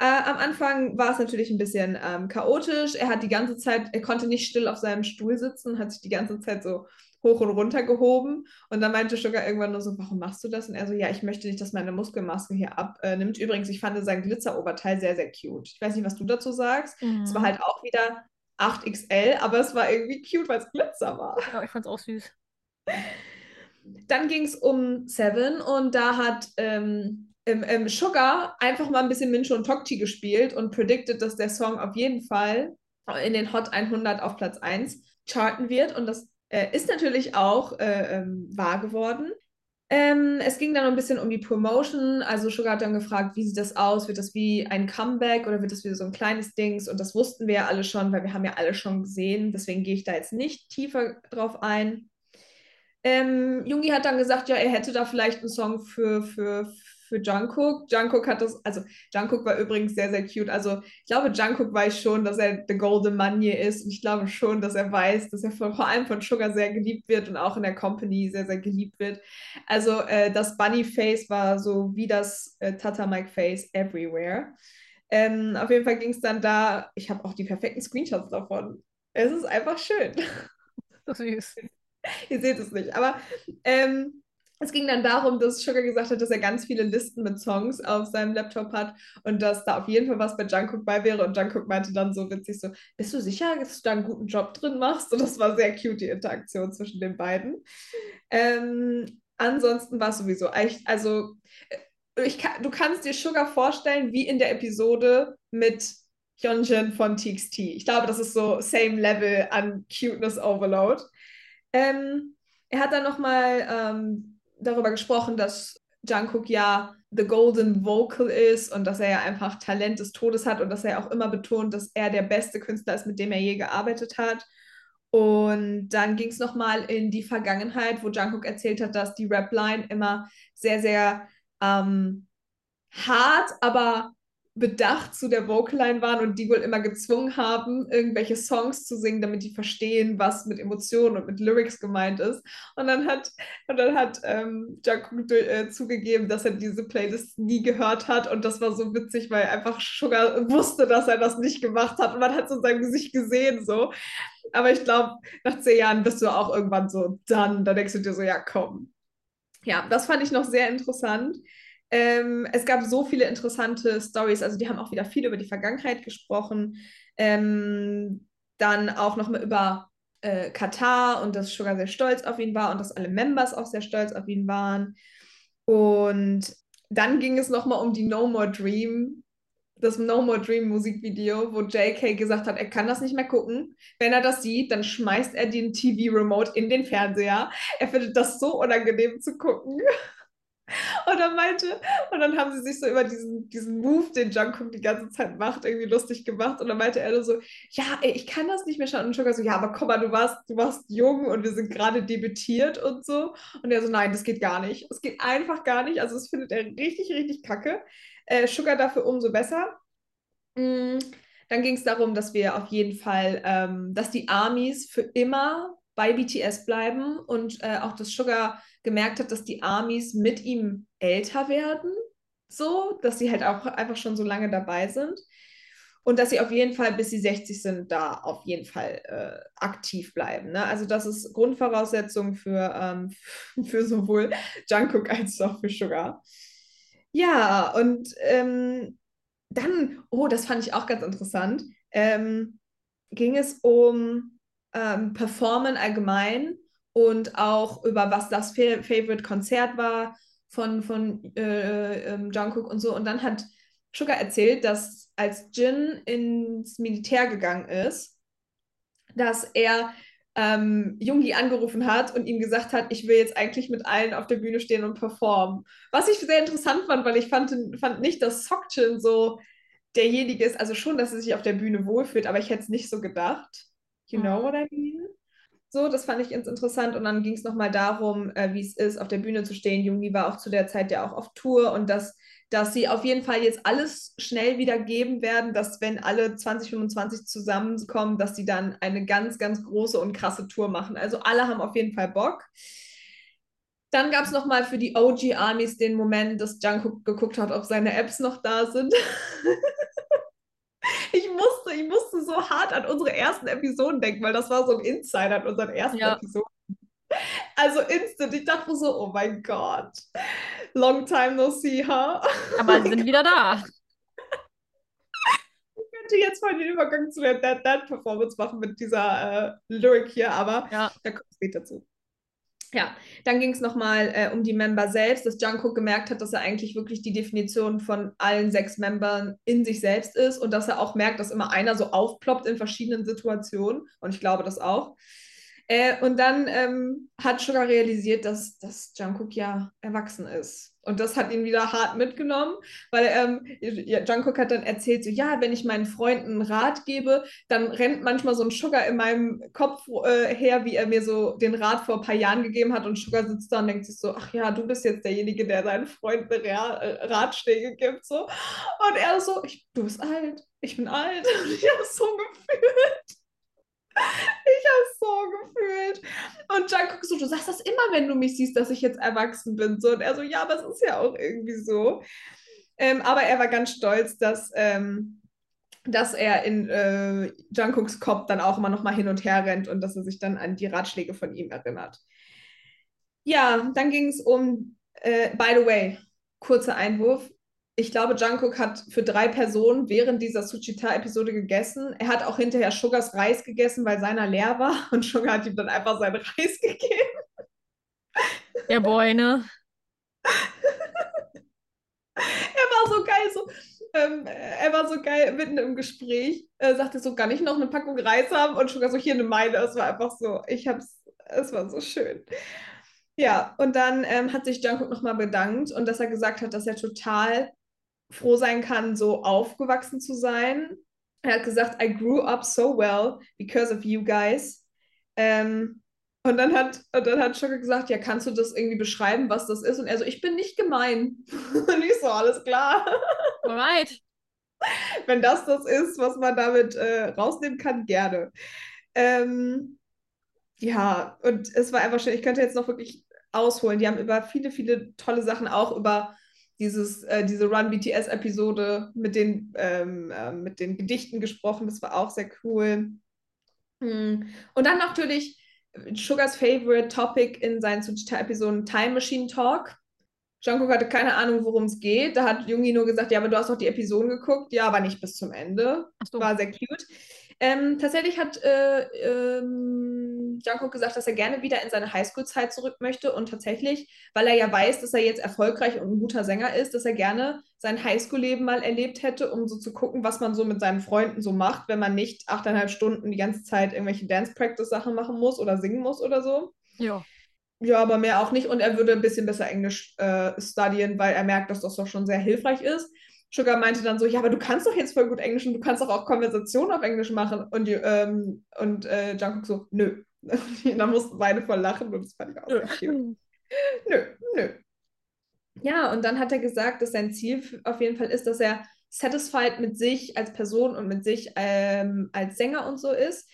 Äh, am Anfang war es natürlich ein bisschen ähm, chaotisch. Er hat die ganze Zeit, er konnte nicht still auf seinem Stuhl sitzen, hat sich die ganze Zeit so hoch und runter gehoben. Und dann meinte Sugar irgendwann nur so, warum machst du das? Und er so, ja, ich möchte nicht, dass meine Muskelmaske hier abnimmt. Übrigens, ich fand sein Glitzeroberteil sehr, sehr cute. Ich weiß nicht, was du dazu sagst. Mhm. Es war halt auch wieder 8XL, aber es war irgendwie cute, weil es Glitzer war. Ja, ich fand's auch süß. Dann ging es um Seven und da hat ähm, ähm, ähm, Sugar einfach mal ein bisschen Mincho und Tokti gespielt und predicted, dass der Song auf jeden Fall in den Hot 100 auf Platz 1 charten wird und das äh, ist natürlich auch äh, ähm, wahr geworden. Ähm, es ging dann ein bisschen um die Promotion. Also Sugar hat dann gefragt, wie sieht das aus? Wird das wie ein Comeback oder wird das wieder so ein kleines Dings? Und das wussten wir ja alle schon, weil wir haben ja alle schon gesehen. Deswegen gehe ich da jetzt nicht tiefer drauf ein. Ähm, Jungi hat dann gesagt, ja, er hätte da vielleicht einen Song für, für, für Jungkook. Jungkook hat das, also Jungkook war übrigens sehr, sehr cute. Also ich glaube, Jungkook weiß schon, dass er the Golden Money ist. Und ich glaube schon, dass er weiß, dass er von, vor allem von Sugar sehr geliebt wird und auch in der Company sehr, sehr geliebt wird. Also äh, das Bunny Face war so wie das äh, Tata Mike Face everywhere. Ähm, auf jeden Fall ging es dann da, ich habe auch die perfekten Screenshots davon. Es ist einfach schön. So süß. Ihr seht es nicht, aber ähm, es ging dann darum, dass Sugar gesagt hat, dass er ganz viele Listen mit Songs auf seinem Laptop hat und dass da auf jeden Fall was bei Jungkook bei wäre. Und Jungkook meinte dann so witzig so, bist du sicher, dass du da einen guten Job drin machst? Und das war sehr cute, die Interaktion zwischen den beiden. Ähm, ansonsten war es sowieso also äh, ich du kannst dir Sugar vorstellen, wie in der Episode mit Hyunjin von TXT. Ich glaube, das ist so same level an Cuteness Overload. Ähm, er hat dann nochmal ähm, darüber gesprochen, dass Jungkook ja the golden vocal ist und dass er ja einfach Talent des Todes hat und dass er auch immer betont, dass er der beste Künstler ist, mit dem er je gearbeitet hat. Und dann ging es nochmal in die Vergangenheit, wo Jungkook erzählt hat, dass die Rap-Line immer sehr, sehr ähm, hart, aber bedacht zu der Vocalline waren und die wohl immer gezwungen haben, irgendwelche Songs zu singen, damit die verstehen, was mit Emotionen und mit Lyrics gemeint ist. Und dann hat, und dann hat ähm, Jungkook äh, zugegeben, dass er diese Playlist nie gehört hat und das war so witzig, weil einfach Sugar wusste, dass er das nicht gemacht hat und man hat so sein Gesicht gesehen so. Aber ich glaube, nach zehn Jahren bist du auch irgendwann so dann, da denkst du dir so, ja komm. Ja, das fand ich noch sehr interessant. Ähm, es gab so viele interessante Stories, also die haben auch wieder viel über die Vergangenheit gesprochen. Ähm, dann auch nochmal über äh, Katar und dass Sugar sehr stolz auf ihn war und dass alle Members auch sehr stolz auf ihn waren. Und dann ging es nochmal um die No More Dream, das No More Dream Musikvideo, wo JK gesagt hat, er kann das nicht mehr gucken. Wenn er das sieht, dann schmeißt er den TV-Remote in den Fernseher. Er findet das so unangenehm zu gucken. Und dann meinte, und dann haben sie sich so über diesen, diesen Move, den Jungkook die ganze Zeit macht, irgendwie lustig gemacht. Und dann meinte er so, ja, ey, ich kann das nicht mehr schauen. Und Sugar so, ja, aber komm mal, du warst, du warst jung und wir sind gerade debütiert und so. Und er so, nein, das geht gar nicht. Es geht einfach gar nicht. Also das findet er richtig, richtig kacke. Äh, Sugar dafür umso besser. Mm, dann ging es darum, dass wir auf jeden Fall, ähm, dass die Armies für immer bei BTS bleiben und äh, auch das Sugar gemerkt hat, dass die Armies mit ihm älter werden, so, dass sie halt auch einfach schon so lange dabei sind. Und dass sie auf jeden Fall, bis sie 60 sind, da auf jeden Fall äh, aktiv bleiben. Ne? Also das ist Grundvoraussetzung für, ähm, für sowohl Jungkook als auch für Sugar. Ja, und ähm, dann, oh, das fand ich auch ganz interessant, ähm, ging es um ähm, Performen allgemein und auch über was das Favorite Konzert war von, von äh, ähm, Jungkook und so. Und dann hat Sugar erzählt, dass als Jin ins Militär gegangen ist, dass er ähm, Jungi angerufen hat und ihm gesagt hat, ich will jetzt eigentlich mit allen auf der Bühne stehen und performen. Was ich sehr interessant fand, weil ich fand, fand nicht, dass Sokjin so derjenige ist, also schon, dass er sich auf der Bühne wohlfühlt, aber ich hätte es nicht so gedacht. You know what I mean? So, das fand ich ganz interessant. Und dann ging es nochmal darum, äh, wie es ist, auf der Bühne zu stehen. Jungi war auch zu der Zeit ja auch auf Tour und dass, dass sie auf jeden Fall jetzt alles schnell wieder geben werden, dass wenn alle 2025 zusammenkommen, dass sie dann eine ganz, ganz große und krasse Tour machen. Also alle haben auf jeden Fall Bock. Dann gab es nochmal für die OG-Armies den Moment, dass Jungkook geguckt hat, ob seine Apps noch da sind. ich, musste, ich musste so hart an unsere ersten Episoden denken, weil das war so ein Insider an unseren ersten Ja. Episoden. Also instant, ich dachte so, oh mein Gott, long time no see, huh? Aber sie sind wieder da. Ich könnte jetzt mal den Übergang zu der That That Performance machen mit dieser äh, Lyric hier, aber Ja. da kommt später zu. Ja, dann ging es nochmal äh, um die Member selbst, dass Jungkook gemerkt hat, dass er eigentlich wirklich die Definition von allen sechs Membern in sich selbst ist und dass er auch merkt, dass immer einer so aufploppt in verschiedenen Situationen und ich glaube das auch. Äh, und dann ähm, hat Sugar realisiert, dass, dass Jungkook ja erwachsen ist. Und das hat ihn wieder hart mitgenommen, weil ähm, Jungkook hat dann erzählt, so ja, wenn ich meinen Freunden Rat gebe, dann rennt manchmal so ein Sugar in meinem Kopf äh, her, wie er mir so den Rat vor ein paar Jahren gegeben hat. Und Sugar sitzt da und denkt sich so, ach ja, du bist jetzt derjenige, der seinen Freunden äh, Ratschläge gibt. So. Und er so, ich, du bist alt, ich bin alt. Und ich habe so gefühlt. Ich habe so gefühlt. Und Jungkook so, du sagst das immer, wenn du mich siehst, dass ich jetzt erwachsen bin. So, und er so, ja, es ist ja auch irgendwie so. Ähm, aber er war ganz stolz, dass, ähm, dass er in äh, Jungkooks Kopf dann auch immer noch mal hin und her rennt und dass er sich dann an die Ratschläge von ihm erinnert. Ja, dann ging es um, äh, by the way, kurzer Einwurf. Ich glaube, Jungkook hat für drei Personen während dieser Suchita-Episode gegessen. Er hat auch hinterher Sugars Reis gegessen, weil seiner leer war. Und Sugar hat ihm dann einfach seinen Reis gegeben. Der Boy, ne? Er war so geil, so, ähm, er war so geil mitten im Gespräch, äh, sagte so, kann ich noch eine Packung Reis haben? Und Sugar so, hier eine Meile. Es war einfach so, ich hab's, es war so schön. Ja, und dann ähm, hat sich Jungkook nochmal bedankt und dass er gesagt hat, dass er total froh sein kann, so aufgewachsen zu sein. Er hat gesagt, I grew up so well because of you guys. Ähm, und dann hat, und dann hat Sugar gesagt, ja, kannst du das irgendwie beschreiben, was das ist? Und er so, ich bin nicht gemein. Und ich so, alles klar. Alright. Wenn das das ist, was man damit äh, rausnehmen kann, gerne. Ähm, ja, und es war einfach schön. Ich könnte jetzt noch wirklich ausholen. Die haben über viele, viele tolle Sachen, auch über dieses, äh, diese Run BTS-Episode mit, den, ähm, äh, mit den Gedichten gesprochen. Das war auch sehr cool. Hm. Und dann natürlich Sugars Favorite Topic in seinen Suchita-Episoden Time Machine Talk. Jungkook hatte keine Ahnung, worum es geht. Da hat Jungi nur gesagt, ja, aber du hast doch die Episoden geguckt. Ja, aber nicht bis zum Ende. So. War sehr cute. Ähm, tatsächlich hat äh, ähm, Jungkook gesagt, dass er gerne wieder in seine Highschool-Zeit zurück möchte und tatsächlich, weil er ja weiß, dass er jetzt erfolgreich und ein guter Sänger ist, dass er gerne sein Highschool-Leben mal erlebt hätte, um so zu gucken, was man so mit seinen Freunden so macht, wenn man nicht achteinhalb Stunden die ganze Zeit irgendwelche Dance-Practice-Sachen machen muss oder singen muss oder so. Ja. Ja, aber mehr auch nicht. Und er würde ein bisschen besser Englisch äh, studieren, weil er merkt, dass das doch schon sehr hilfreich ist. Sugar meinte dann so, ja, aber du kannst doch jetzt voll gut Englisch und du kannst doch auch Konversationen auf Englisch machen. Und, die, ähm, und äh, Jungkook so, nö. da mussten beide voll lachen und das fand ich auch sehr cute. Nö, nö. Ja, und dann hat er gesagt, dass sein Ziel auf jeden Fall ist, dass er satisfied mit sich als Person und mit sich ähm, als Sänger und so ist.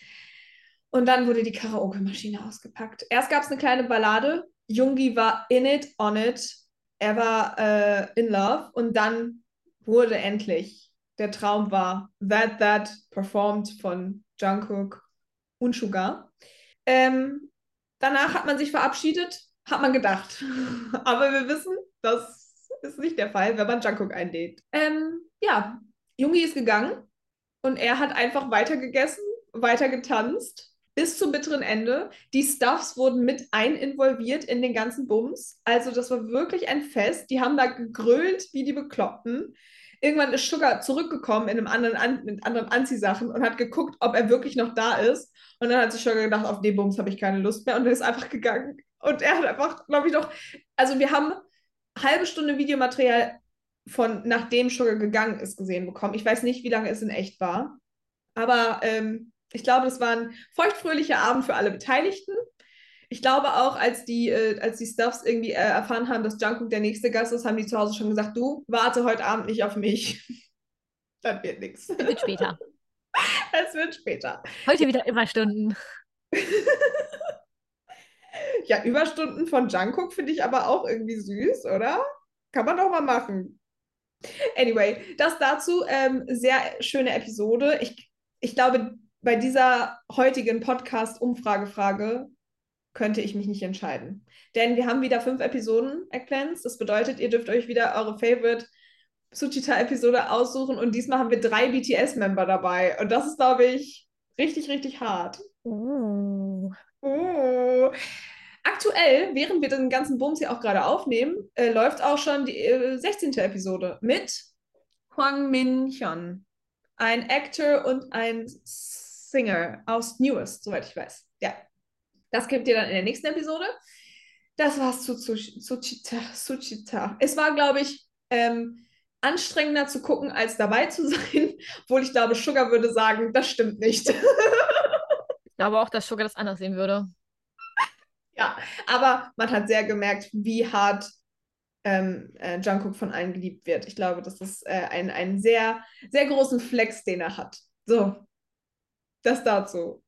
Und dann wurde die Karaoke-Maschine ausgepackt. Erst gab es eine kleine Ballade. Jungi war in it, on it. Er war äh, in love. Und dann wurde endlich der Traum war That That performed von Jungkook und Sugar. Ähm, danach hat man sich verabschiedet, hat man gedacht. Aber wir wissen, das ist nicht der Fall, wenn man Jungkook einlädt. Ähm, ja, Jungi ist gegangen und er hat einfach weiter gegessen, weiter getanzt bis zum bitteren Ende. Die Stuffs wurden mit ein involviert in den ganzen Bums. Also das war wirklich ein Fest. Die haben da gegrölt wie die Bekloppten. Irgendwann ist Sugar zurückgekommen in einem anderen An mit anderen Anziehsachen und hat geguckt, ob er wirklich noch da ist. Und dann hat sich Sugar gedacht, auf den Bums habe ich keine Lust mehr und er ist einfach gegangen. Und er hat einfach, glaube ich, noch, also wir haben halbe Stunde Videomaterial von nachdem Sugar gegangen ist gesehen bekommen. Ich weiß nicht, wie lange es in echt war. Aber ähm, ich glaube, das war ein feuchtfröhlicher Abend für alle Beteiligten. Ich glaube auch, als die, äh, als die Stuffs irgendwie äh, erfahren haben, dass Jungkook der nächste Gast ist, haben die zu Hause schon gesagt, du, warte heute Abend nicht auf mich. das wird nichts. Es wird später. Es wird später. Heute wieder Überstunden. Ja, Überstunden von Jungkook finde ich aber auch irgendwie süß, oder? Kann man doch mal machen. Anyway, das dazu. Ähm, sehr schöne Episode. Ich, ich glaube, bei dieser heutigen Podcast-Umfragefrage könnte ich mich nicht entscheiden. Denn wir haben wieder fünf Episoden Eggplants. Das bedeutet, ihr dürft euch wieder eure Favorite Suchita-Episode aussuchen. Und diesmal haben wir drei BTS-Member dabei. Und das ist, glaube ich, richtig, richtig hart. Uh. Oh. Aktuell, während wir den ganzen Bums hier auch gerade aufnehmen, äh, läuft auch schon die äh, 16. Episode mit Hwang Min Hyun. Ein Actor und ein Singer aus Newest, soweit ich weiß. Ja. Das kriegt ihr dann in der nächsten Episode. Das war's zu Suchita. Suchita. Es war, glaube ich, ähm, anstrengender zu gucken, als dabei zu sein. Obwohl ich glaube, Sugar würde sagen, das stimmt nicht. Ich glaube auch, dass Sugar das anders sehen würde. Ja, aber man hat sehr gemerkt, wie hart ähm, äh, Jungkook von allen geliebt wird. Ich glaube, das ist äh, ein, ein sehr, sehr großen Flex, den er hat. So, das dazu.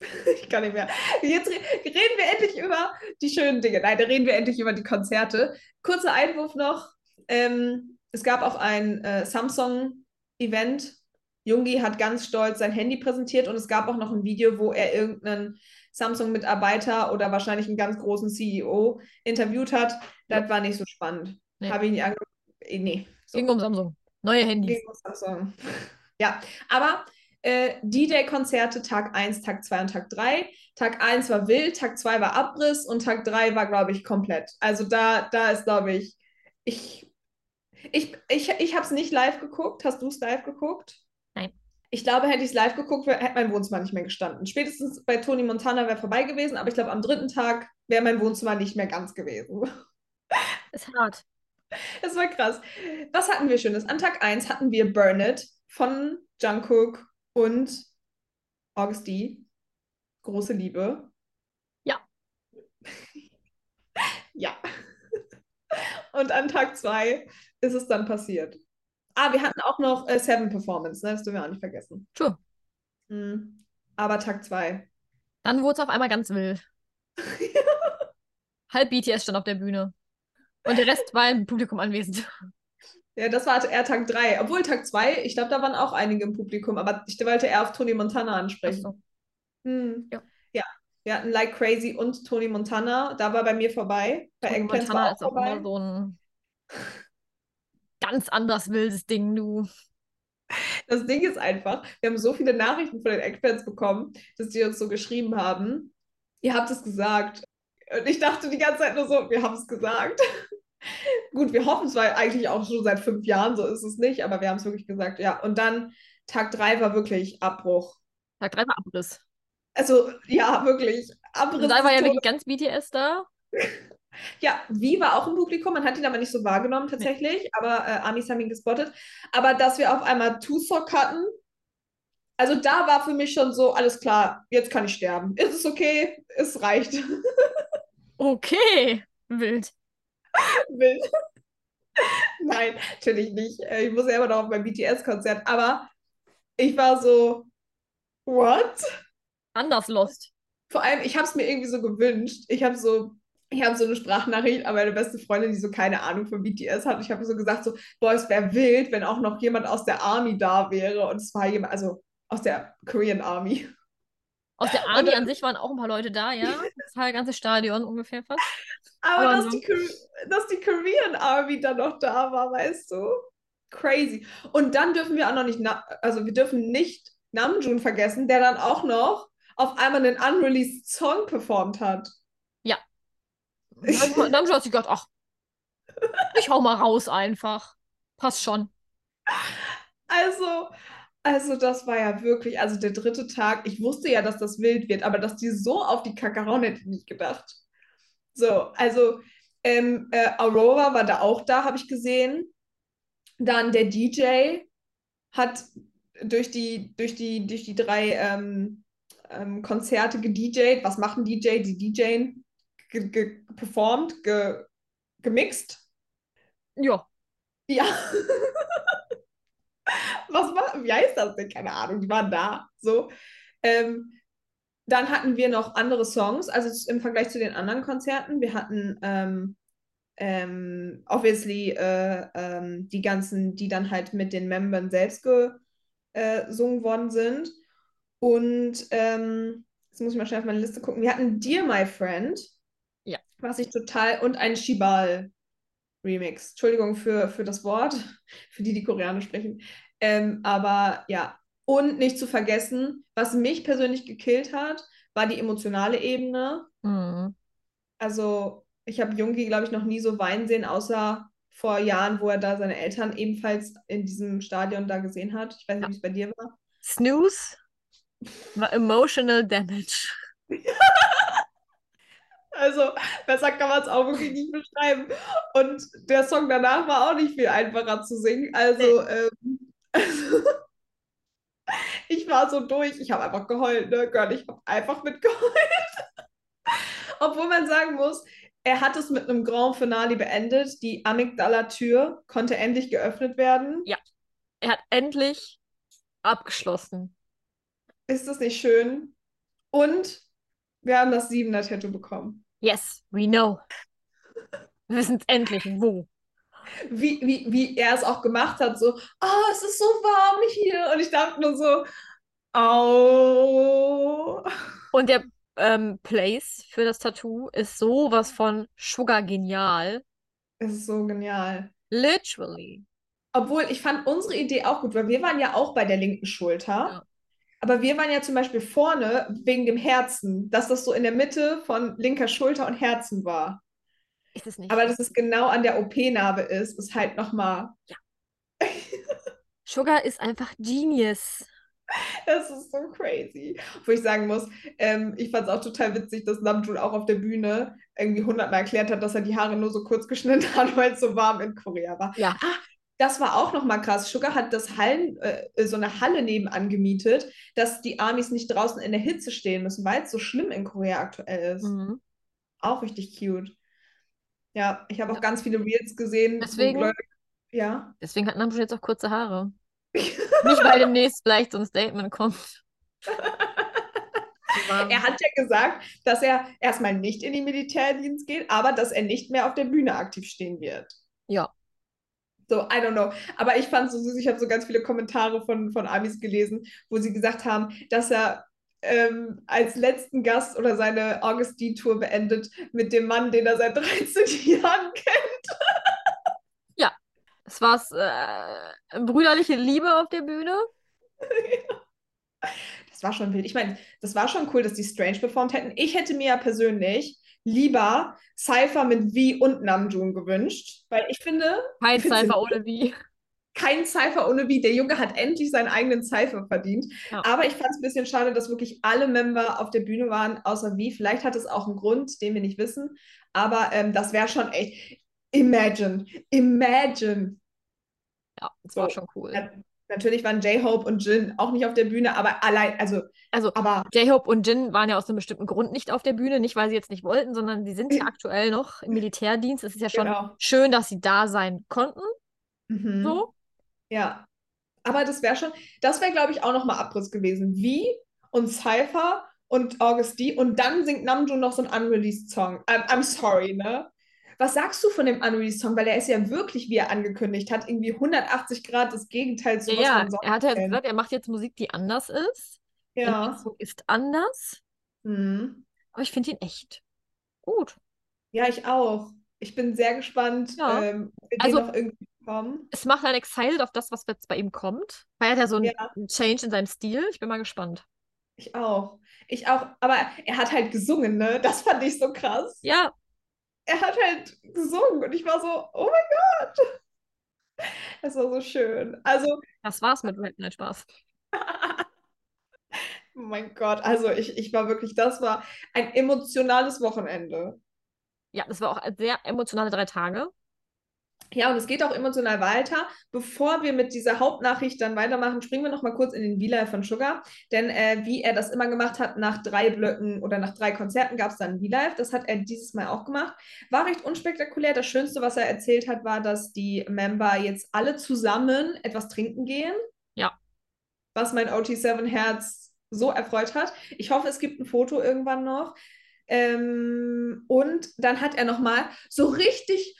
ich kann nicht mehr. Jetzt re reden wir endlich über die schönen Dinge. Nein, da reden wir endlich über die Konzerte. Kurzer Einwurf noch. Ähm, es gab auch ein äh, Samsung-Event. Jungi hat ganz stolz sein Handy präsentiert und es gab auch noch ein Video, wo er irgendeinen Samsung-Mitarbeiter oder wahrscheinlich einen ganz großen CEO interviewt hat. Das ja. war nicht so spannend. Nee. Habe ich nicht angeguckt. Äh, nee. So. Ging um Samsung. Neue Handys. Ging um Samsung. ja, aber äh, DJ-Konzerte Tag 1, Tag 2 und Tag 3. Tag 1 war wild, Tag 2 war Abriss und Tag 3 war, glaube ich, komplett. Also da, da ist, glaube ich, ich, ich, ich, ich habe es nicht live geguckt. Hast du es live geguckt? Nein. Ich glaube, hätte ich es live geguckt, hätte mein Wohnzimmer nicht mehr gestanden. Spätestens bei Tony Montana wäre vorbei gewesen, aber ich glaube, am dritten Tag wäre mein Wohnzimmer nicht mehr ganz gewesen. Ist hart. Das war krass. Was hatten wir Schönes? An Tag 1 hatten wir Burn It von Jungkook und August D. Große Liebe. Ja. ja. Und an Tag 2 ist es dann passiert. Ah, wir hatten auch noch äh, Seven Performance, ne? Das dürfen wir auch nicht vergessen. Sure. Mhm. Aber Tag 2. Dann wurde es auf einmal ganz wild. Halb BTS stand auf der Bühne. Und der Rest war im Publikum anwesend. Ja, das war eher Tag 3. Obwohl Tag 2, ich glaube, da waren auch einige im Publikum, aber ich wollte eher auf Tony Montana ansprechen. So. Hm. Ja. ja. Wir hatten Like Crazy und Tony Montana. Da war bei mir vorbei. Bei Tony Montana ist auch vorbei. immer so ein ganz anders wildes Ding, du. Das Ding ist einfach, wir haben so viele Nachrichten von den Eggfans bekommen, dass die uns so geschrieben haben, ihr habt es gesagt. Und ich dachte die ganze Zeit nur so, wir haben es gesagt. Gut, wir hoffen es, weil eigentlich auch schon seit fünf Jahren so ist es nicht, aber wir haben es wirklich gesagt, ja. Und dann Tag drei war wirklich Abbruch. Tag drei war Abriss. Also, ja, wirklich. Abriss. Da war ja wirklich ganz BTS da. Ja, wie war auch im Publikum, man hat ihn aber nicht so wahrgenommen tatsächlich, aber äh, Amis haben ihn gespottet. Aber dass wir auf einmal Two-Sock hatten, also da war für mich schon so, alles klar, jetzt kann ich sterben. Ist es okay? Es reicht. Okay, wild. Wild. Nein, natürlich nicht. Äh, ich muss ja immer noch auf mein BTS-Konzert, aber ich war so, what? Anders lost. Vor allem, ich habe es mir irgendwie so gewünscht. Ich habe so ich habe so eine Sprachnachricht an meine beste Freundin, die so keine Ahnung von BTS hat. Ich habe so gesagt, so, boah, es wäre wild, wenn auch noch jemand aus der Army da wäre. Und es war jemand, also aus der Korean Army. Aus der Army dann, an sich waren auch ein paar Leute da, ja. Das ganze Stadion ungefähr fast. Aber, aber dass, so. die, dass die Korean Army dann noch da war, weißt du? Crazy. Und dann dürfen wir auch noch nicht, also wir dürfen nicht Namjoon vergessen, der dann auch noch auf einmal einen unreleased Song performt hat. Dann, dann hat sie gedacht, ach, ich hau mal raus einfach. Passt schon. Also, also das war ja wirklich, also der dritte Tag, ich wusste ja, dass das wild wird, aber dass die so auf die Kacke hauen, hätte ich nicht gedacht. So, also ähm, äh, Aurora war da auch da, habe ich gesehen. Dann der DJ hat durch die, durch die, durch die drei ähm, ähm, Konzerte gedjed. Was machen DJ? Die DJen ge ge performt, ge gemixt. Ja. Ja. Was war, wie heißt das denn? Keine Ahnung, die waren da. So. Ähm, dann hatten wir noch andere Songs, also im Vergleich zu den anderen Konzerten. Wir hatten ähm, ähm, obviously äh, ähm, die ganzen, die dann halt mit den Membern selbst gesungen äh, gesungen worden sind. Und ähm, jetzt muss ich mal schnell auf meine Liste gucken. Wir hatten Dear My Friend, Ja. was ich total, und ein Shibal Remix. Entschuldigung für, für das Wort, für die, die Koreanisch sprechen. Ähm, aber ja, und nicht zu vergessen, was mich persönlich gekillt hat, war die emotionale Ebene. Mhm. Also, ich habe Jungi, glaube ich, noch nie so weinen sehen, außer vor Jahren, wo er da seine Eltern ebenfalls in diesem Stadion da gesehen hat. Ich weiß nicht, Ja. wie es bei dir war. Snooze war emotional damage. Also, besser kann man es auch wirklich nicht beschreiben. Und der Song danach war auch nicht viel einfacher zu singen. Also, ähm, also ich war so durch. Ich habe einfach geheult, ne? Girl, ich habe einfach mitgeheult. Obwohl man sagen muss, er hat es mit einem Grand Finale beendet. Die Amygdala-Tür konnte endlich geöffnet werden. Er hat endlich abgeschlossen. Ist das nicht schön? Und wir haben das siebener Tattoo bekommen. Yes, we know. Wir wissen es endlich, wo. Wie, wie, wie er es auch gemacht hat, so, oh, es ist so warm hier. Und ich dachte nur so, au. Und der ähm, Place für das Tattoo ist sowas von Sugar genial. Es ist so genial. Literally. Obwohl, ich fand unsere Idee auch gut, weil wir waren ja auch bei der linken Schulter. Ja. Aber wir waren ja zum Beispiel vorne wegen dem Herzen, dass das so in der Mitte von linker Schulter und Herzen war. Ist es nicht. Aber dass es genau an der OP-Narbe ist, ist halt nochmal, Sugar ist einfach Genius. das ist so crazy. Wo ich sagen muss, ähm, ich fand es auch total witzig, dass Namjoon auch auf der Bühne irgendwie hundertmal erklärt hat, dass er die Haare nur so kurz geschnitten hat, weil es so warm in Korea war. Ja. Ah, das war auch nochmal krass. Sugar hat das Hallen, äh, so eine Halle nebenan gemietet, dass die Amis nicht draußen in der Hitze stehen müssen, weil es so schlimm in Korea aktuell ist. Mhm. Auch richtig cute. Ja, ich habe auch ganz viele Reels gesehen, Deswegen- Leute, ja. Deswegen hat Namjoon jetzt auch kurze Haare. Nicht, weil demnächst vielleicht so ein Statement kommt. Er hat ja gesagt, dass er erstmal nicht in den Militärdienst geht, aber dass er nicht mehr auf der Bühne aktiv stehen wird. Ja. So, I don't know. Aber ich fand es so süß, ich habe so ganz viele Kommentare von, von Amis gelesen, wo sie gesagt haben, dass er ähm, als letzten Gast oder seine Augustine-Tour beendet mit dem Mann, den er seit 13 Jahren kennt. Es war äh, brüderliche Liebe auf der Bühne. Das war schon wild. Ich meine, das war schon cool, dass die Strange performt hätten. Ich hätte mir ja persönlich lieber Cypher mit V und Namjoon gewünscht, weil ich finde, Kein Cypher ohne wie. kein Cypher ohne V. Der Junge hat endlich seinen eigenen Cypher verdient. Ja. Aber ich fand es ein bisschen schade, dass wirklich alle Member auf der Bühne waren, außer V. Vielleicht hat es auch einen Grund, den wir nicht wissen. Aber ähm, das wäre schon echt. Imagine, imagine. Ja, das So. war schon cool. Natürlich waren J-Hope und Jin auch nicht auf der Bühne, aber allein, also, Also, aber J-Hope und Jin waren ja aus einem bestimmten Grund nicht auf der Bühne. Nicht, weil sie jetzt nicht wollten, sondern sie sind ja aktuell noch im Militärdienst. Es ist ja schon genau. schön, dass sie da sein konnten. Mhm. So. Ja. Aber das wäre schon, das wäre, glaube ich, auch nochmal Abriss gewesen. Wie und Cypher und Augusti und dann singt Namjoon noch so einen unreleased Song. I'm, I'm sorry, ne? Was sagst du von dem unreleased Song? Weil er ist ja wirklich, wie er angekündigt hat, irgendwie 180 Grad das Gegenteil zu was ja, er hat ja gesagt, er macht jetzt Musik, die anders ist. Ja. Song ist anders. Mhm. Aber ich finde ihn echt gut. Ja, ich auch. Ich bin sehr gespannt, Ja. ähm, Also- noch irgendwie bekommen. Es macht einen excited auf das, was jetzt bei ihm kommt. Weil er hat ja so einen Ja. einen Change in seinem Stil. Ich bin mal gespannt. Ich auch. Ich auch. Aber er hat halt gesungen, ne? Das fand ich so krass. Ja, er hat halt gesungen und ich war so, oh mein Gott. Das war so schön. Also, das war's mit. Nein, Spaß. oh mein Gott, also ich, ich war wirklich, das war ein emotionales Wochenende. Ja, das war auch sehr emotionale drei Tage. Ja, und es geht auch emotional weiter. Bevor wir mit dieser Hauptnachricht dann weitermachen, springen wir noch mal kurz in den V-Live von Sugar. Denn äh, wie er das immer gemacht hat, nach drei Blöcken oder nach drei Konzerten gab es dann V-Live. Das hat er dieses Mal auch gemacht. War recht unspektakulär. Das Schönste, was er erzählt hat, war, dass die Member jetzt alle zusammen etwas trinken gehen. Ja. Was mein OT7-Herz so erfreut hat. Ich hoffe, es gibt ein Foto irgendwann noch. Ähm, und dann hat er nochmal so richtig,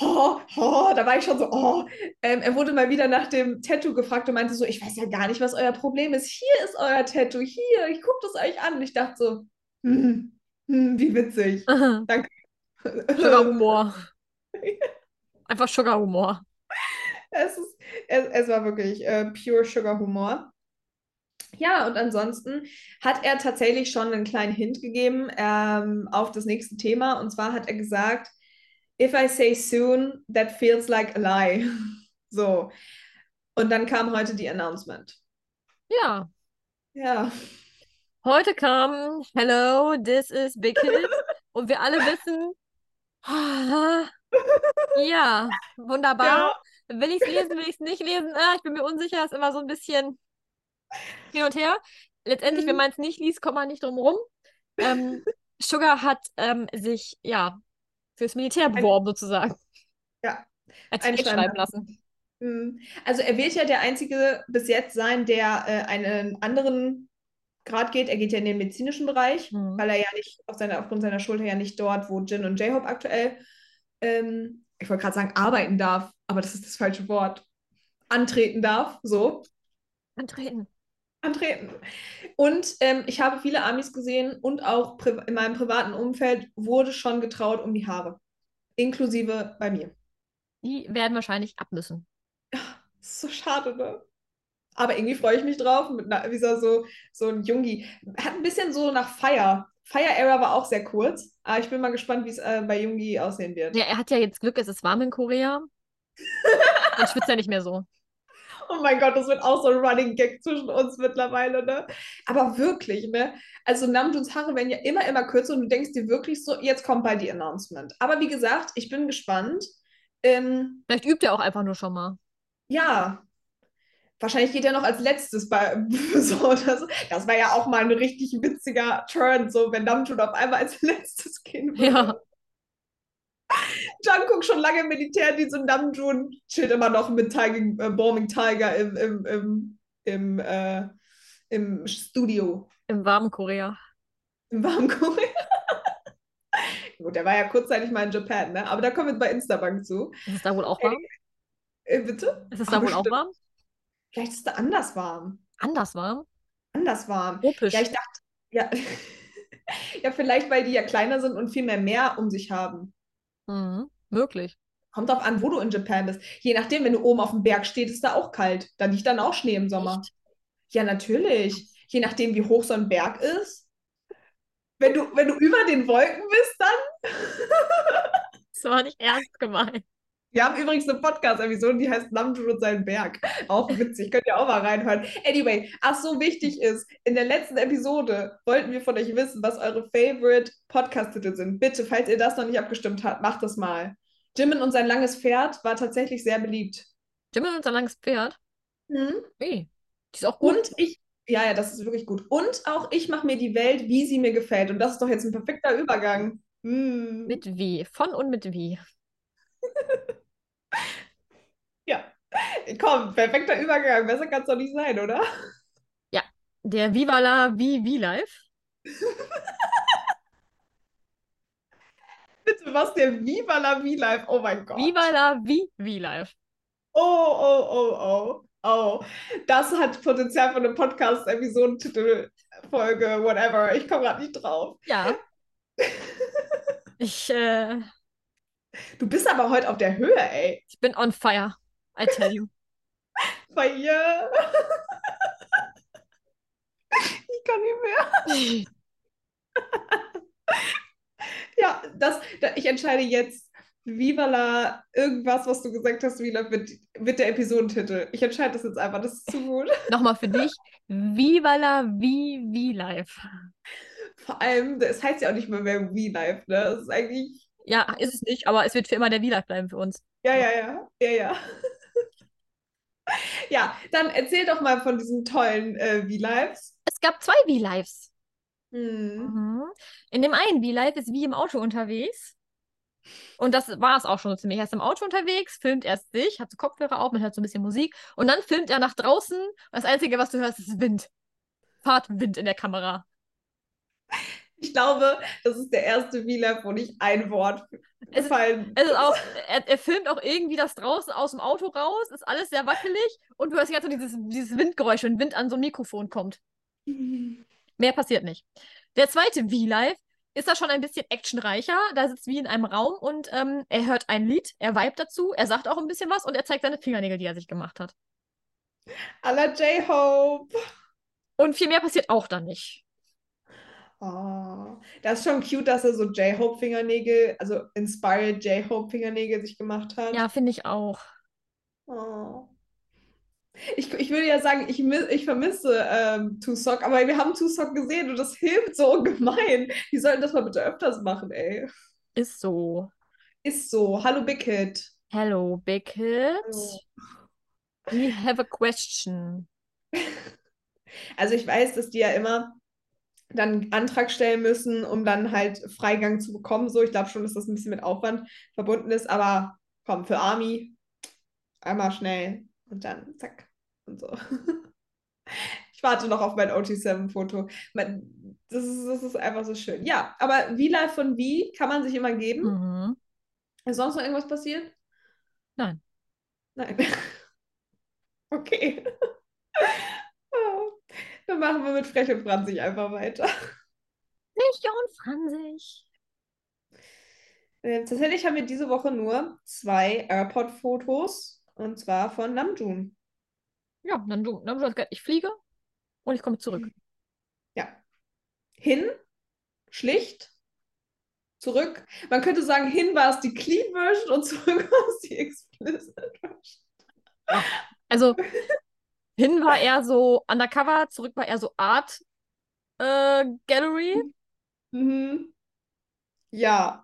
oh, oh, da war ich schon so, oh. Ähm, er wurde mal wieder nach dem Tattoo gefragt und meinte so, ich weiß ja gar nicht, was euer Problem ist. Hier ist euer Tattoo, hier, ich gucke es euch an. Und ich dachte so, hm, hm, wie witzig. Danke. Sugar-Humor. Einfach Sugar-Humor. Es, ist, es, es war wirklich äh, pure Sugar-Humor. Ja, und ansonsten hat er tatsächlich schon einen kleinen Hint gegeben ähm, auf das nächste Thema. Und zwar hat er gesagt, if I say soon, that feels like a lie. so. Und dann kam heute die Announcement. Ja. Ja. Heute kam Hello, this is Big Hit. Und wir alle wissen, ja, wunderbar. Will ich es lesen, will ich es nicht lesen? Ah, ich bin mir unsicher, ist immer so ein bisschen hin und her. Letztendlich, wenn Mhm. man es nicht liest, kommt man nicht drum rum. Ähm, Sugar hat ähm, sich, ja, fürs Militär beworben, sozusagen. Ja. Als Einschreiben schreiben lassen. Mm, Also er wird ja der Einzige bis jetzt sein, der äh, einen anderen Grad geht. Er geht ja in den medizinischen Bereich, Mhm. weil er ja nicht auf seiner, aufgrund seiner Schulter ja nicht dort, wo Jin und J-Hope aktuell, ähm, ich wollte gerade sagen, arbeiten darf, aber das ist das falsche Wort. Antreten darf, so. Antreten. Antreten. Und ähm, ich habe viele Amis gesehen und auch in meinem privaten Umfeld wurde schon getraut um die Haare. Inklusive bei mir. Die werden wahrscheinlich ab müssen. Das ist so schade, ne? Aber irgendwie freue ich mich drauf. Mit einer, wie so, so, so ein Jungi. Hat ein bisschen so nach Fire. Fire Era war auch sehr kurz. Aber ich bin mal gespannt, wie es äh, bei Jungi aussehen wird. Ja, er hat ja jetzt Glück, es ist warm in Korea. Dann schwitzt er nicht mehr so. Oh mein Gott, das wird auch so ein Running Gag zwischen uns mittlerweile, ne? Aber wirklich, ne? Also Namjoons Haare werden ja immer, immer kürzer und du denkst dir wirklich so, jetzt kommt bald die Announcement. Aber wie gesagt, ich bin gespannt. Ähm, Vielleicht übt er auch einfach nur schon mal. ja, wahrscheinlich geht er noch als letztes bei so das, das war ja auch mal ein richtig witziger Turn, so wenn Namjoon auf einmal als letztes gehen würde. Ja. Jungkook schon lange im Militärdienst und Namjoon chillt immer noch mit Tiger, äh, Bombing Tiger im, im, im, im, äh, im Studio, Im warmen Korea. im warmen Korea. Gut, der war ja kurzzeitig mal in Japan, ne? Aber da kommen wir bei Instabank zu. Ist es da wohl auch warm? Äh, bitte? Ist es da wohl auch warm? Vielleicht ist es da anders warm. Anders warm? Anders warm. Tropisch. Ja, ich dachte, ja. ja, vielleicht, weil die ja kleiner sind und viel mehr Meer um sich haben. Mhm. Möglich. Kommt drauf an, wo du in Japan bist. Je nachdem, wenn du oben auf dem Berg stehst, ist da auch kalt. Da liegt dann auch Schnee im Sommer. Echt? Ja, natürlich. Je nachdem, wie hoch so ein Berg ist. Wenn du, wenn du über den Wolken bist, dann. Das war nicht ernst gemeint. Wir haben übrigens eine Podcast-Episode, die heißt Namjoon und sein Berg. Auch witzig, könnt ihr auch mal reinhören. Anyway, ach so wichtig ist, in der letzten Episode wollten wir von euch wissen, was eure Favorite Podcast-Titel sind. Bitte, falls ihr das noch nicht abgestimmt habt, macht das mal. Jimin und sein langes Pferd war tatsächlich sehr beliebt. Jimin und sein langes Pferd. Mhm. Hey, die ist auch gut. Und ich, ja, ja, das ist wirklich gut. Und auch ich mache mir die Welt, wie sie mir gefällt. Und das ist doch jetzt ein perfekter Übergang. Mm. Mit wie. Von und mit wie. Ja. Komm, perfekter Übergang. Besser kann es doch nicht sein, oder? Der Viva la Vi Vi Live. Bitte, was der Viva la V-Life? Oh mein Gott. Viva la Vi Vi Live. Oh, oh, oh, oh. Oh, das hat Potenzial für eine Podcast-Episodentitel, Folge, whatever. Ich komme gerade nicht drauf. Ja. Ich, äh, Du bist aber heute auf der Höhe, ey. ich bin on fire. I tell you. Bei ihr. Ich kann nicht mehr. Ja, das, da, ich entscheide jetzt, Viva la irgendwas, was du gesagt hast, Viva, wird, wird der Episodentitel. Ich entscheide das jetzt einfach, das ist zu gut. Nochmal für dich. Viva la Live. Vor allem, es heißt ja auch nicht mehr mehr V-Life, ne? Das ist eigentlich, Ja, ist es nicht, aber es wird für immer der Vi Live bleiben für uns. ja, ja, ja, ja, ja. Ja, dann erzähl doch mal von diesen tollen äh, V-Lives. Es gab zwei Vi Lives. Hm. Mhm. In dem einen V-Live ist wie im Auto unterwegs. Und das war es auch schon so ziemlich. Er ist im Auto unterwegs, filmt erst sich, hat so Kopfhörer auf, man hört so ein bisschen Musik. Und dann filmt er nach draußen. Und das Einzige, was du hörst, ist Wind. Fahrtwind in der Kamera. Ich glaube, das ist der erste V-Live, wo nicht ein Wort Es ist- gefallen Es ist auch, er, er filmt auch irgendwie das draußen aus dem Auto raus, ist alles sehr wackelig und du hörst jetzt so dieses, dieses Windgeräusch, wenn Wind an so ein Mikrofon kommt. Mehr passiert nicht. Der zweite V-Live ist da schon ein bisschen actionreicher. Da sitzt wie in einem Raum und ähm, er hört ein Lied, er vibet dazu, er sagt auch ein bisschen was und er zeigt seine Fingernägel, die er sich gemacht hat. À la J-Hope. Und viel mehr passiert auch dann nicht. Oh, das ist schon cute, dass er so J-Hope-Fingernägel, also inspired J-Hope-Fingernägel sich gemacht hat. Ja, finde ich auch. Oh. Ich, ich würde ja sagen, ich, ich vermisse ähm, Tusock, aber wir haben Tusock gesehen und das hilft so ungemein. Die sollten das mal bitte öfters machen, ey. Ist so. Ist so. Hallo Big Hit. Hello, Big Hit. Hallo. We have a question. Also ich weiß, dass die ja immer dann einen Antrag stellen müssen, um dann halt Freigang zu bekommen. So, ich glaube schon, dass das ein bisschen mit Aufwand verbunden ist, aber komm, für Army einmal schnell und dann zack und so. Ich warte noch auf mein OT7-Foto. Mein- Das ist, das ist einfach so schön. Ja, aber V-Live von V kann man sich immer geben. Mhm. Ist sonst noch irgendwas passiert? Nein. Nein. Okay. Dann machen wir mit Frech und Franzig einfach weiter. Nicht und Franzig. Äh, tatsächlich haben wir diese Woche nur zwei Airport-Fotos und zwar von Namjoon. Ja, dann du hast gesagt, ich fliege und ich komme zurück. Ja. Hin, schlicht, zurück. Man könnte sagen, hin war es die Clean Version und zurück war es die Explicit Version. Also hin war er so undercover, zurück war er so Art äh, Gallery. Mhm. Ja.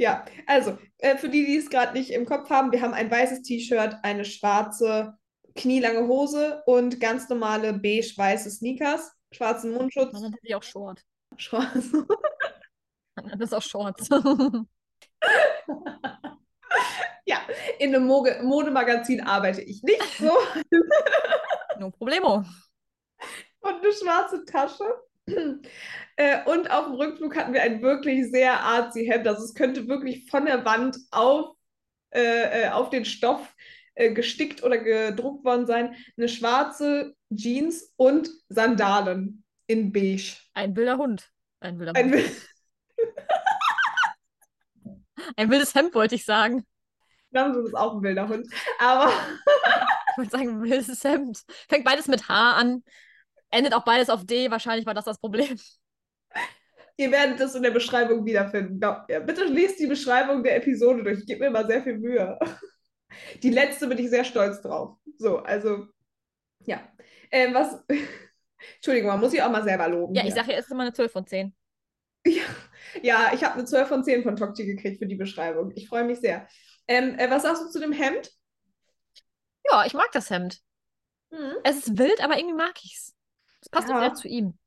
Ja, also äh, für die, die es gerade nicht im Kopf haben, wir haben ein weißes T-Shirt, eine schwarze knielange Hose und ganz normale beige-weiße Sneakers, schwarzen Mundschutz. Man nannte sie auch Short. Schwarz. Man nannte es auch Shorts. Ja, in einem Mode Modemagazin arbeite ich nicht so. no problemo. Und eine schwarze Tasche. Äh, und auf dem Rückflug hatten wir ein wirklich sehr artsy Hemd. Also es könnte wirklich von der Wand auf, äh, äh, auf den Stoff äh, gestickt oder gedruckt worden sein. Eine schwarze Jeans und Sandalen in beige. Ein wilder Hund. Ein wilder Ein, Hund. Ein wildes Hemd, wollte ich sagen. Namjoon ist auch ein wilder Hund. Aber Ich wollte sagen, wildes Hemd. Fängt beides mit H an. Endet auch beides auf D. Wahrscheinlich war das das Problem. ihr werdet das in der Beschreibung wiederfinden. Glaubt mir. Bitte lest die Beschreibung der Episode durch. Ich gebe mir mal sehr viel Mühe. Die letzte bin ich sehr stolz drauf. So, also, ja. Ähm, was. Entschuldigung, man muss sich auch mal selber loben. Ja, ich hier. sage ja, es ist immer eine 12 von 10. Ja, ja ich habe eine 12 von 10 von Tokti gekriegt für die Beschreibung. Ich freue mich sehr. Ähm, äh, was sagst du zu dem Hemd? Ja, ich mag das Hemd. Es ist wild, aber irgendwie mag ich's. Es passt auch Ja. sehr zu ihm.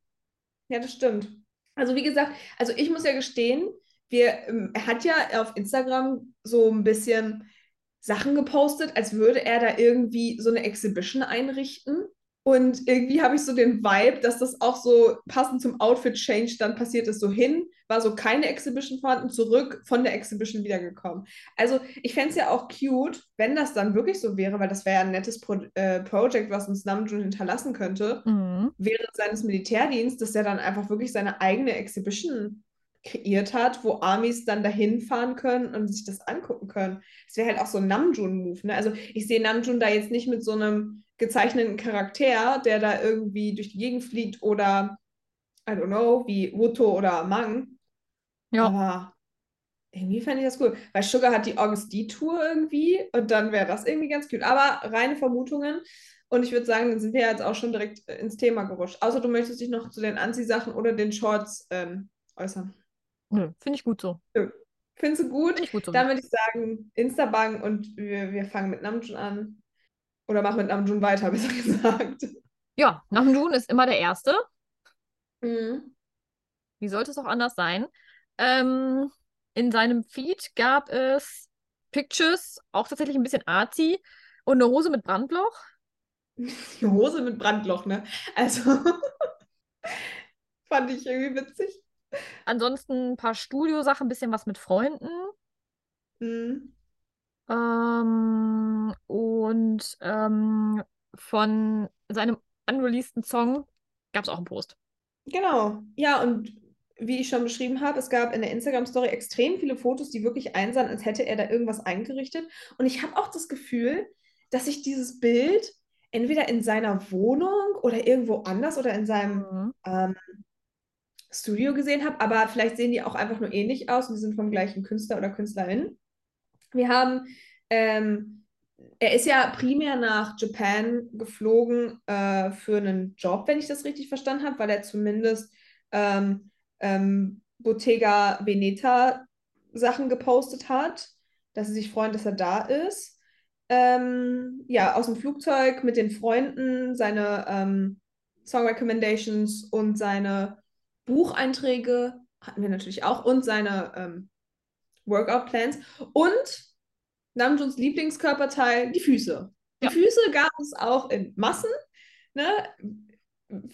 Ja, das stimmt. Also wie gesagt, also ich muss ja gestehen, wir, ähm, er hat ja auf Instagram so ein bisschen Sachen gepostet, als würde er da irgendwie so eine Exhibition einrichten. Und irgendwie habe ich so den Vibe, dass das auch so passend zum Outfit-Change dann passiert ist. So hin, war so keine Exhibition vorhanden, zurück von der Exhibition wiedergekommen. Also ich fände es ja auch cute, wenn das dann wirklich so wäre, weil das wäre ja ein nettes Pro äh, Projekt, was uns Namjoon hinterlassen könnte Mhm. während seines Militärdienstes, dass er dann einfach wirklich seine eigene Exhibition kreiert hat, wo Armies dann dahin fahren können und sich das angucken können. Das wäre halt auch so ein Namjoon-Move. Ne? Also ich sehe Namjoon da jetzt nicht mit so einem gezeichneten Charakter, der da irgendwie durch die Gegend fliegt oder, I don't know, wie Wuto oder Mang. Ja. Aber irgendwie fände ich das cool. Weil Sugar hat die August D-Tour irgendwie und dann wäre das irgendwie ganz cute. Aber reine Vermutungen. Und ich würde sagen, dann sind wir jetzt auch schon direkt äh, ins Thema gerutscht. Außer du möchtest dich noch zu den Anziehsachen oder den Shorts ähm, äußern. Nö, finde ich gut so. Findest du gut? Finde ich gut so. Dann würde ich sagen, Instabang und wir, wir fangen mit Namjoon an. Oder machen mit Namjoon weiter, besser gesagt. Ja, Namjoon ist immer der Erste. Mhm. Wie sollte es auch anders sein? Ähm, in seinem Feed gab es Pictures, auch tatsächlich ein bisschen arty, und eine Hose mit Brandloch. Die Hose mit Brandloch, ne? Also, Fand ich irgendwie witzig. Ansonsten ein paar Studiosachen, ein bisschen was mit Freunden. Mhm. Ähm, und ähm, von seinem unreleaseden Song gab es auch einen Post. Genau. Ja, und wie ich schon beschrieben habe, es gab in der Instagram-Story extrem viele Fotos, die wirklich einsahen, als hätte er da irgendwas eingerichtet. Und ich habe auch das Gefühl, dass ich dieses Bild entweder in seiner Wohnung oder irgendwo anders oder in seinem Mhm. ähm, Studio gesehen habe, aber vielleicht sehen die auch einfach nur ähnlich aus und die sind vom gleichen Künstler oder Künstlerin. Wir haben, ähm, er ist ja primär nach Japan geflogen äh, für einen Job, wenn ich das richtig verstanden habe, weil er zumindest ähm, ähm, Bottega Veneta Sachen gepostet hat, dass sie sich freuen, dass er da ist. Ähm, ja, aus dem Flugzeug mit den Freunden, seine ähm, Song Recommendations und seine Bucheinträge hatten wir natürlich auch und seine ähm, Workout-Plans und Namjoons Lieblingskörperteil, die Füße. Die Ja. Füße gab es auch in Massen. Ne?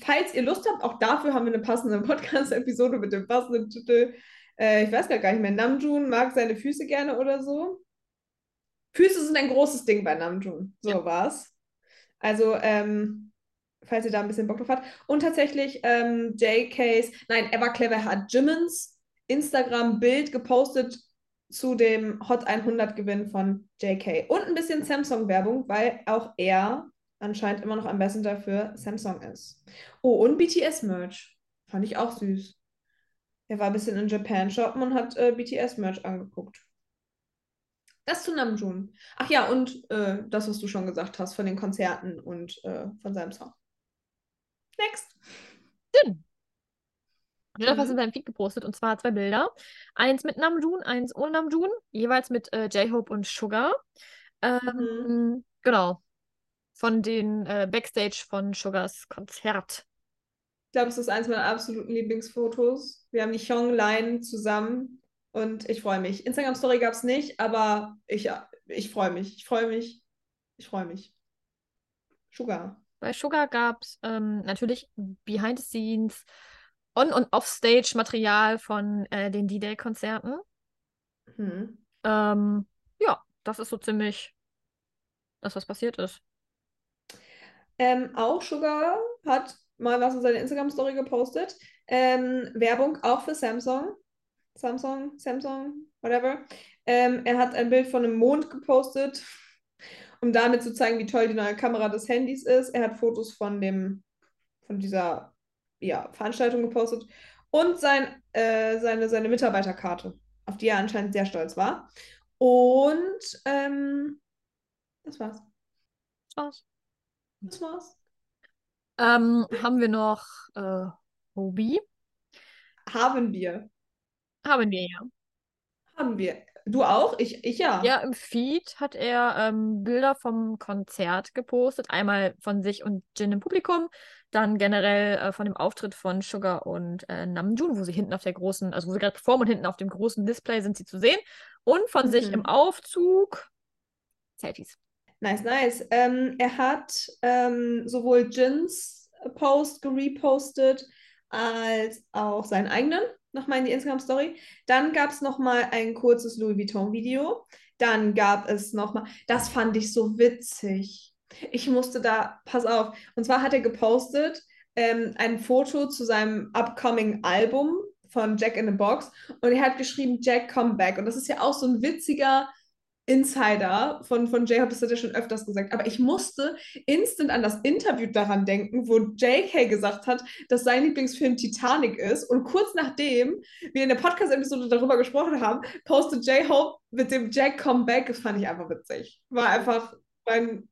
Falls ihr Lust habt, auch dafür haben wir eine passende Podcast-Episode mit dem passenden Titel. Äh, ich weiß gar nicht mehr. Namjoon mag seine Füße gerne oder so. Füße sind ein großes Ding bei Namjoon. So Ja. war's. Also, ähm, falls ihr da ein bisschen Bock drauf habt. Und tatsächlich, ähm, JKs, nein, Ever Clever hat Jimmins Instagram-Bild gepostet zu dem Hot 100 Gewinn von JK. Und ein bisschen Samsung-Werbung, weil auch er anscheinend immer noch Ambassador für Samsung ist. Oh, und BTS-Merch. Fand ich auch süß. Er war ein bisschen in Japan shoppen und hat äh, BTS-Merch angeguckt. Das zu Namjoon. Ach ja, und äh, das, was du schon gesagt hast von den Konzerten und äh, von seinem Song. Next. Dünn. Hat was Mhm. in seinem Feed gepostet und zwar zwei Bilder. Eins mit Namjoon, eins ohne Namjoon, jeweils mit äh, J-Hope und Sugar. Ähm, Genau. Von den äh, Backstage von Sugars Konzert. Ich glaube, es ist eins meiner absoluten Lieblingsfotos. Wir haben die Hyung-Line zusammen und ich freue mich. Instagram-Story gab es nicht, aber ich, ich freue mich. Ich freue mich. Ich freue mich. Sugar. Bei Sugar gab es ähm, natürlich Behind the Scenes, On- und Offstage-Material von äh, den D-Day-Konzerten. Hm. Ähm, ja, das ist so ziemlich das, was passiert ist. Ähm, auch Sugar hat mal was in seiner Instagram-Story gepostet. Ähm, Werbung auch für Samsung. Samsung, Samsung, whatever. Ähm, er hat ein Bild von einem Mond gepostet, um damit zu zeigen, wie toll die neue Kamera des Handys ist. Er hat Fotos von dem, von dieser ja, Veranstaltung gepostet und sein, äh, seine, seine Mitarbeiterkarte, auf die er anscheinend sehr stolz war. Und ähm, das war's. Das war's. Das war's. Ähm, haben wir noch äh, Hobie? Haben wir. Haben wir ja. Haben wir. Du auch? Ich, ich ja. Ja, im Feed hat er ähm, Bilder vom Konzert gepostet. Einmal von sich und Jin im Publikum, dann generell äh, von dem Auftritt von Sugar und äh, Namjoon, wo sie hinten auf der großen, also wo sie gerade performen und hinten auf dem großen Display sind sie zu sehen. Und von sich Mhm. im Aufzug. Selfies. Nice, nice. Ähm, er hat ähm, sowohl Jins Post gerepostet als auch seinen eigenen nochmal in die Instagram-Story. Dann gab es nochmal ein kurzes Louis Vuitton-Video. Dann gab es nochmal, das fand ich so witzig. Ich musste da, pass auf, und zwar hat er gepostet ähm, ein Foto zu seinem upcoming Album von Jack in the Box. Und er hat geschrieben Jack Come Back. Und das ist ja auch so ein witziger Insider von, von J-Hope, das hat er schon öfters gesagt, aber ich musste instant an das Interview daran denken, wo JK gesagt hat, dass sein Lieblingsfilm Titanic ist. Und kurz nachdem wir in der Podcast-Episode darüber gesprochen haben, postet J-Hope mit dem Jack Come Back, das fand ich einfach witzig. War einfach mein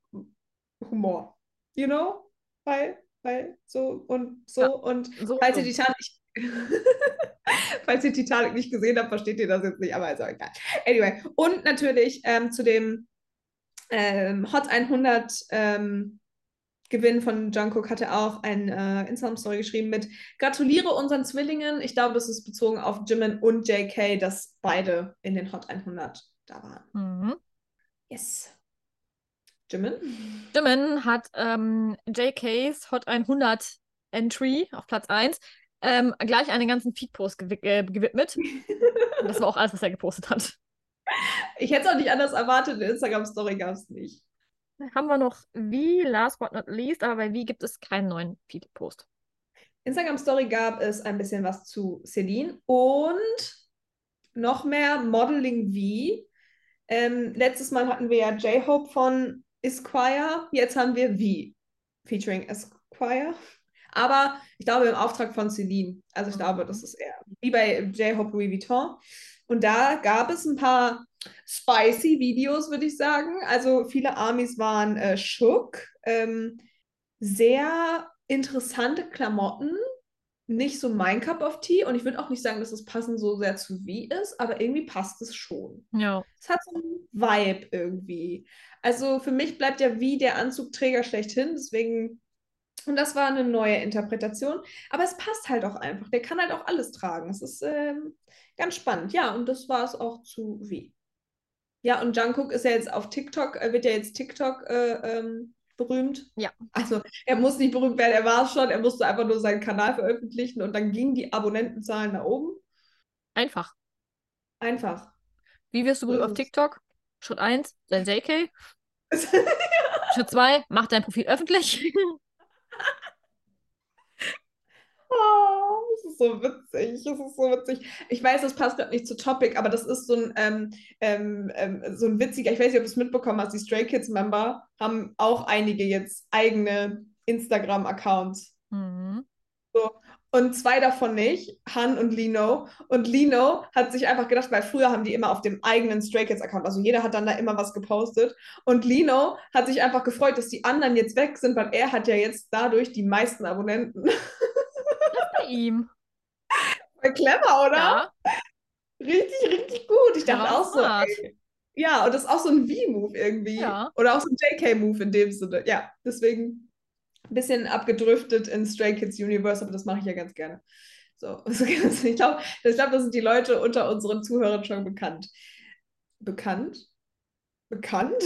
Humor, you know? Weil, weil so und so Ja, und So, falls so. ihr Titanic Falls ihr Titanic nicht gesehen habt, versteht ihr das jetzt nicht, aber ist auch egal. Anyway, und natürlich ähm, zu dem ähm, Hot 100 ähm, Gewinn von Jungkook hat er auch ein äh, Instagram-Story geschrieben mit Gratuliere unseren Zwillingen. Ich glaube, das ist bezogen auf Jimin und JK, dass beide in den Hot 100 da waren. Mhm. Yes. Jimin? Jimin hat ähm, JKs Hot 100 Entry auf Platz 1 ähm, gleich einen ganzen Feed-Post gewi äh, gewidmet. Und das war auch alles, was er gepostet hat. Ich hätte es auch nicht anders erwartet. Eine Instagram-Story gab es nicht. Haben wir noch wie, last but not least, aber bei wie gibt es keinen neuen Feed-Post. Instagram-Story gab es ein bisschen was zu Celine und noch mehr Modeling wie. Ähm, letztes Mal hatten wir ja J-Hope von Esquire, jetzt haben wir wie featuring Esquire. Aber ich glaube im Auftrag von Celine. Also ich glaube, das ist eher wie bei J-Hope Louis Vuitton. Und da gab es ein paar spicy Videos, würde ich sagen. Also viele Armies waren äh, shook. Ähm, sehr interessante Klamotten. Nicht so mein Cup of Tea. Und ich würde auch nicht sagen, dass es passend so sehr zu wie ist, aber irgendwie passt es schon. Ja. Es hat so einen Vibe irgendwie. Also für mich bleibt ja wie der Anzugträger schlechthin. Deswegen und das war eine neue Interpretation. Aber es passt halt auch einfach. Der kann halt auch alles tragen. Es ist ähm, ganz spannend. Ja, und das war es auch zu wie. Ja, und Jungkook ist ja jetzt auf TikTok, er wird ja jetzt TikTok äh, ähm, berühmt. Ja. Also er muss nicht berühmt werden, er war es schon. Er musste einfach nur seinen Kanal veröffentlichen und dann gingen die Abonnentenzahlen nach oben. Einfach. Einfach. Wie wirst du berühmt auf. TikTok? Schritt 1, dein JK. Schritt 2, mach dein Profil öffentlich. Oh, das ist so witzig. Das ist so witzig. Ich weiß, das passt gerade nicht zu Topic, aber das ist so ein, ähm, ähm, ähm, so ein witziger, ich weiß nicht, ob du es mitbekommen hast, die Stray Kids Member haben auch einige jetzt eigene Instagram-Accounts. Mhm. Und zwei davon nicht, Han und Lino. Und Lino hat sich einfach gedacht, weil früher haben die immer auf dem eigenen Stray Kids Account, also jeder hat dann da immer was gepostet. Und Lino hat sich einfach gefreut, dass die anderen jetzt weg sind, weil er hat ja jetzt dadurch die meisten Abonnenten. Ihm. Voll clever, oder? Ja. Richtig, richtig gut. Ich dachte war auch so, ey. Ja, und das ist auch so ein V-Move irgendwie. Ja. Oder auch so ein JK-Move in dem Sinne. Ja, deswegen ein bisschen abgedriftet in Stray Kids Universe, aber das mache ich ja ganz gerne. So, ich glaube, ich glaub, das sind die Leute unter unseren Zuhörern schon bekannt. Bekannt? Bekannt?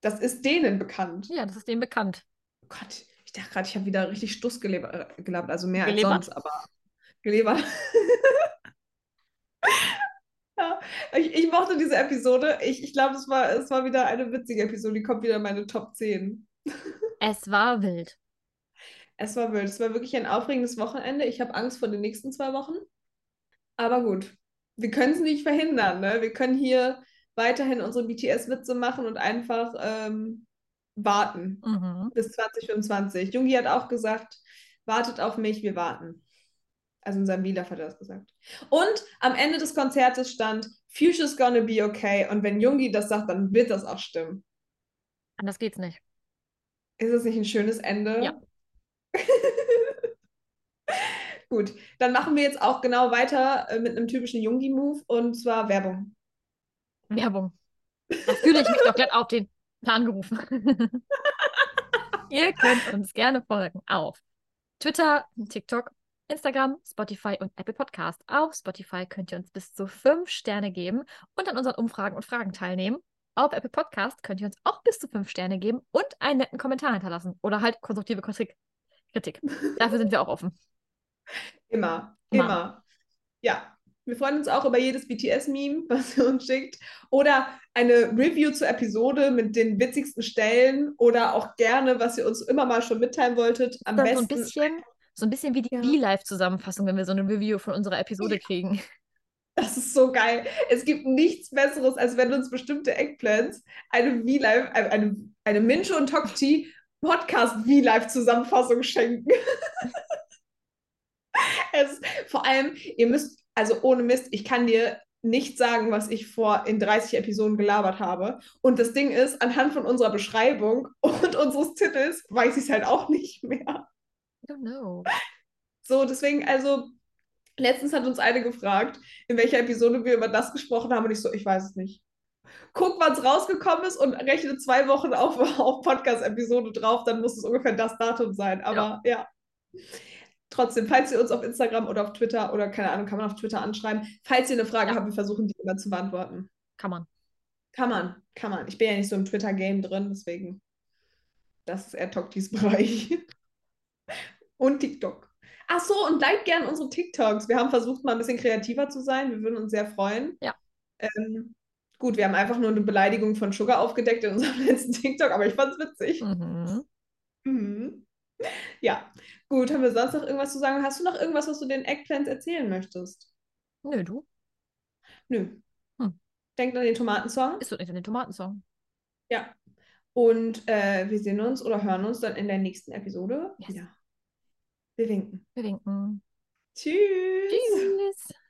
Das ist denen bekannt. Ja, das ist dem bekannt. Oh Gott, dachte gerade, ich habe wieder richtig Stuss gelabert, gelabert, also mehr Gelabert. als sonst, aber gelabert. ja, ich, ich mochte diese Episode. Ich, ich glaube, es war, es war wieder eine witzige Episode. Die kommt wieder in meine Top 10. Es war wild. Es war wild. Es war wirklich ein aufregendes Wochenende. Ich habe Angst vor den nächsten zwei Wochen. Aber gut, wir können es nicht verhindern. Ne? Wir können hier weiterhin unsere BTS-Witze machen und einfach ähm, warten. Mhm. bis 2025. Jungi hat auch gesagt, wartet auf mich, wir warten. Also in seinem Lieder hat er das gesagt. Und am Ende des Konzertes stand, Future's gonna be okay. Und wenn Jungi das sagt, dann wird das auch stimmen. Anders geht's nicht. Ist das nicht ein schönes Ende? Ja. Gut, dann machen wir jetzt auch genau weiter äh, mit einem typischen Jungi-Move und zwar Werbung. Werbung. Da fühle ich mich doch glatt auf den Plan gerufen. Ihr könnt uns gerne folgen auf Twitter, TikTok, Instagram, Spotify und Apple Podcast. Auf Spotify könnt ihr uns bis zu fünf Sterne geben und an unseren Umfragen und Fragen teilnehmen. Auf Apple Podcast könnt ihr uns auch bis zu fünf Sterne geben und einen netten Kommentar hinterlassen oder halt konstruktive Kritik. Kritik. Dafür sind wir auch offen. Immer, Immer. immer. Ja, wir freuen uns auch über jedes BTS-Meme, was ihr uns schickt. Oder eine Review zur Episode mit den witzigsten Stellen oder auch gerne, was ihr uns immer mal schon mitteilen wolltet. Am Dann so ein besten. bisschen, so ein bisschen wie die Ja. V-Live-Zusammenfassung, wenn wir so eine Review von unserer Episode kriegen. Das ist so geil. Es gibt nichts Besseres, als wenn uns bestimmte Eggplants eine V-Live, äh, eine, eine Mincho und Tokti Podcast V-Live-Zusammenfassung schenken. es, vor allem, ihr müsst, also ohne Mist, ich kann dir nicht sagen, was ich vor in 30 Episoden gelabert habe. Und das Ding ist, anhand von unserer Beschreibung und unseres Titels weiß ich es halt auch nicht mehr. I don't know. So, deswegen, also, letztens hat uns eine gefragt, in welcher Episode wir über das gesprochen haben und ich so, ich weiß es nicht. Guck, wann es rausgekommen ist und rechne zwei Wochen auf, auf Podcast-Episode drauf, dann muss es ungefähr das Datum sein. Aber ja. Trotzdem, falls ihr uns auf Instagram oder auf Twitter oder keine Ahnung, kann man auf Twitter anschreiben, falls ihr eine Frage Ja. habt, wir versuchen die immer zu beantworten. Kann man. Kann man, kann man. Ich bin ja nicht so im Twitter-Game drin, deswegen, das ist eher Toktis Bereich. Und TikTok. Ach so, und like gern unsere TikToks. Wir haben versucht, mal ein bisschen kreativer zu sein. Wir würden uns sehr freuen. Ja. Ähm, gut, wir haben einfach nur eine Beleidigung von Sugar aufgedeckt in unserem letzten TikTok, aber ich fand es witzig. Mhm. Mhm. Ja, gut. Haben wir sonst noch irgendwas zu sagen? Hast du noch irgendwas, was du den Eggplants erzählen möchtest? Nö, du. Nö. Hm. Denkt an den Tomatensong. Ist doch nicht an den Tomatensong. Ja. Und äh, wir sehen uns oder hören uns dann in der nächsten Episode Yes. wieder. Wir winken. Wir winken. Tschüss. Tschüss.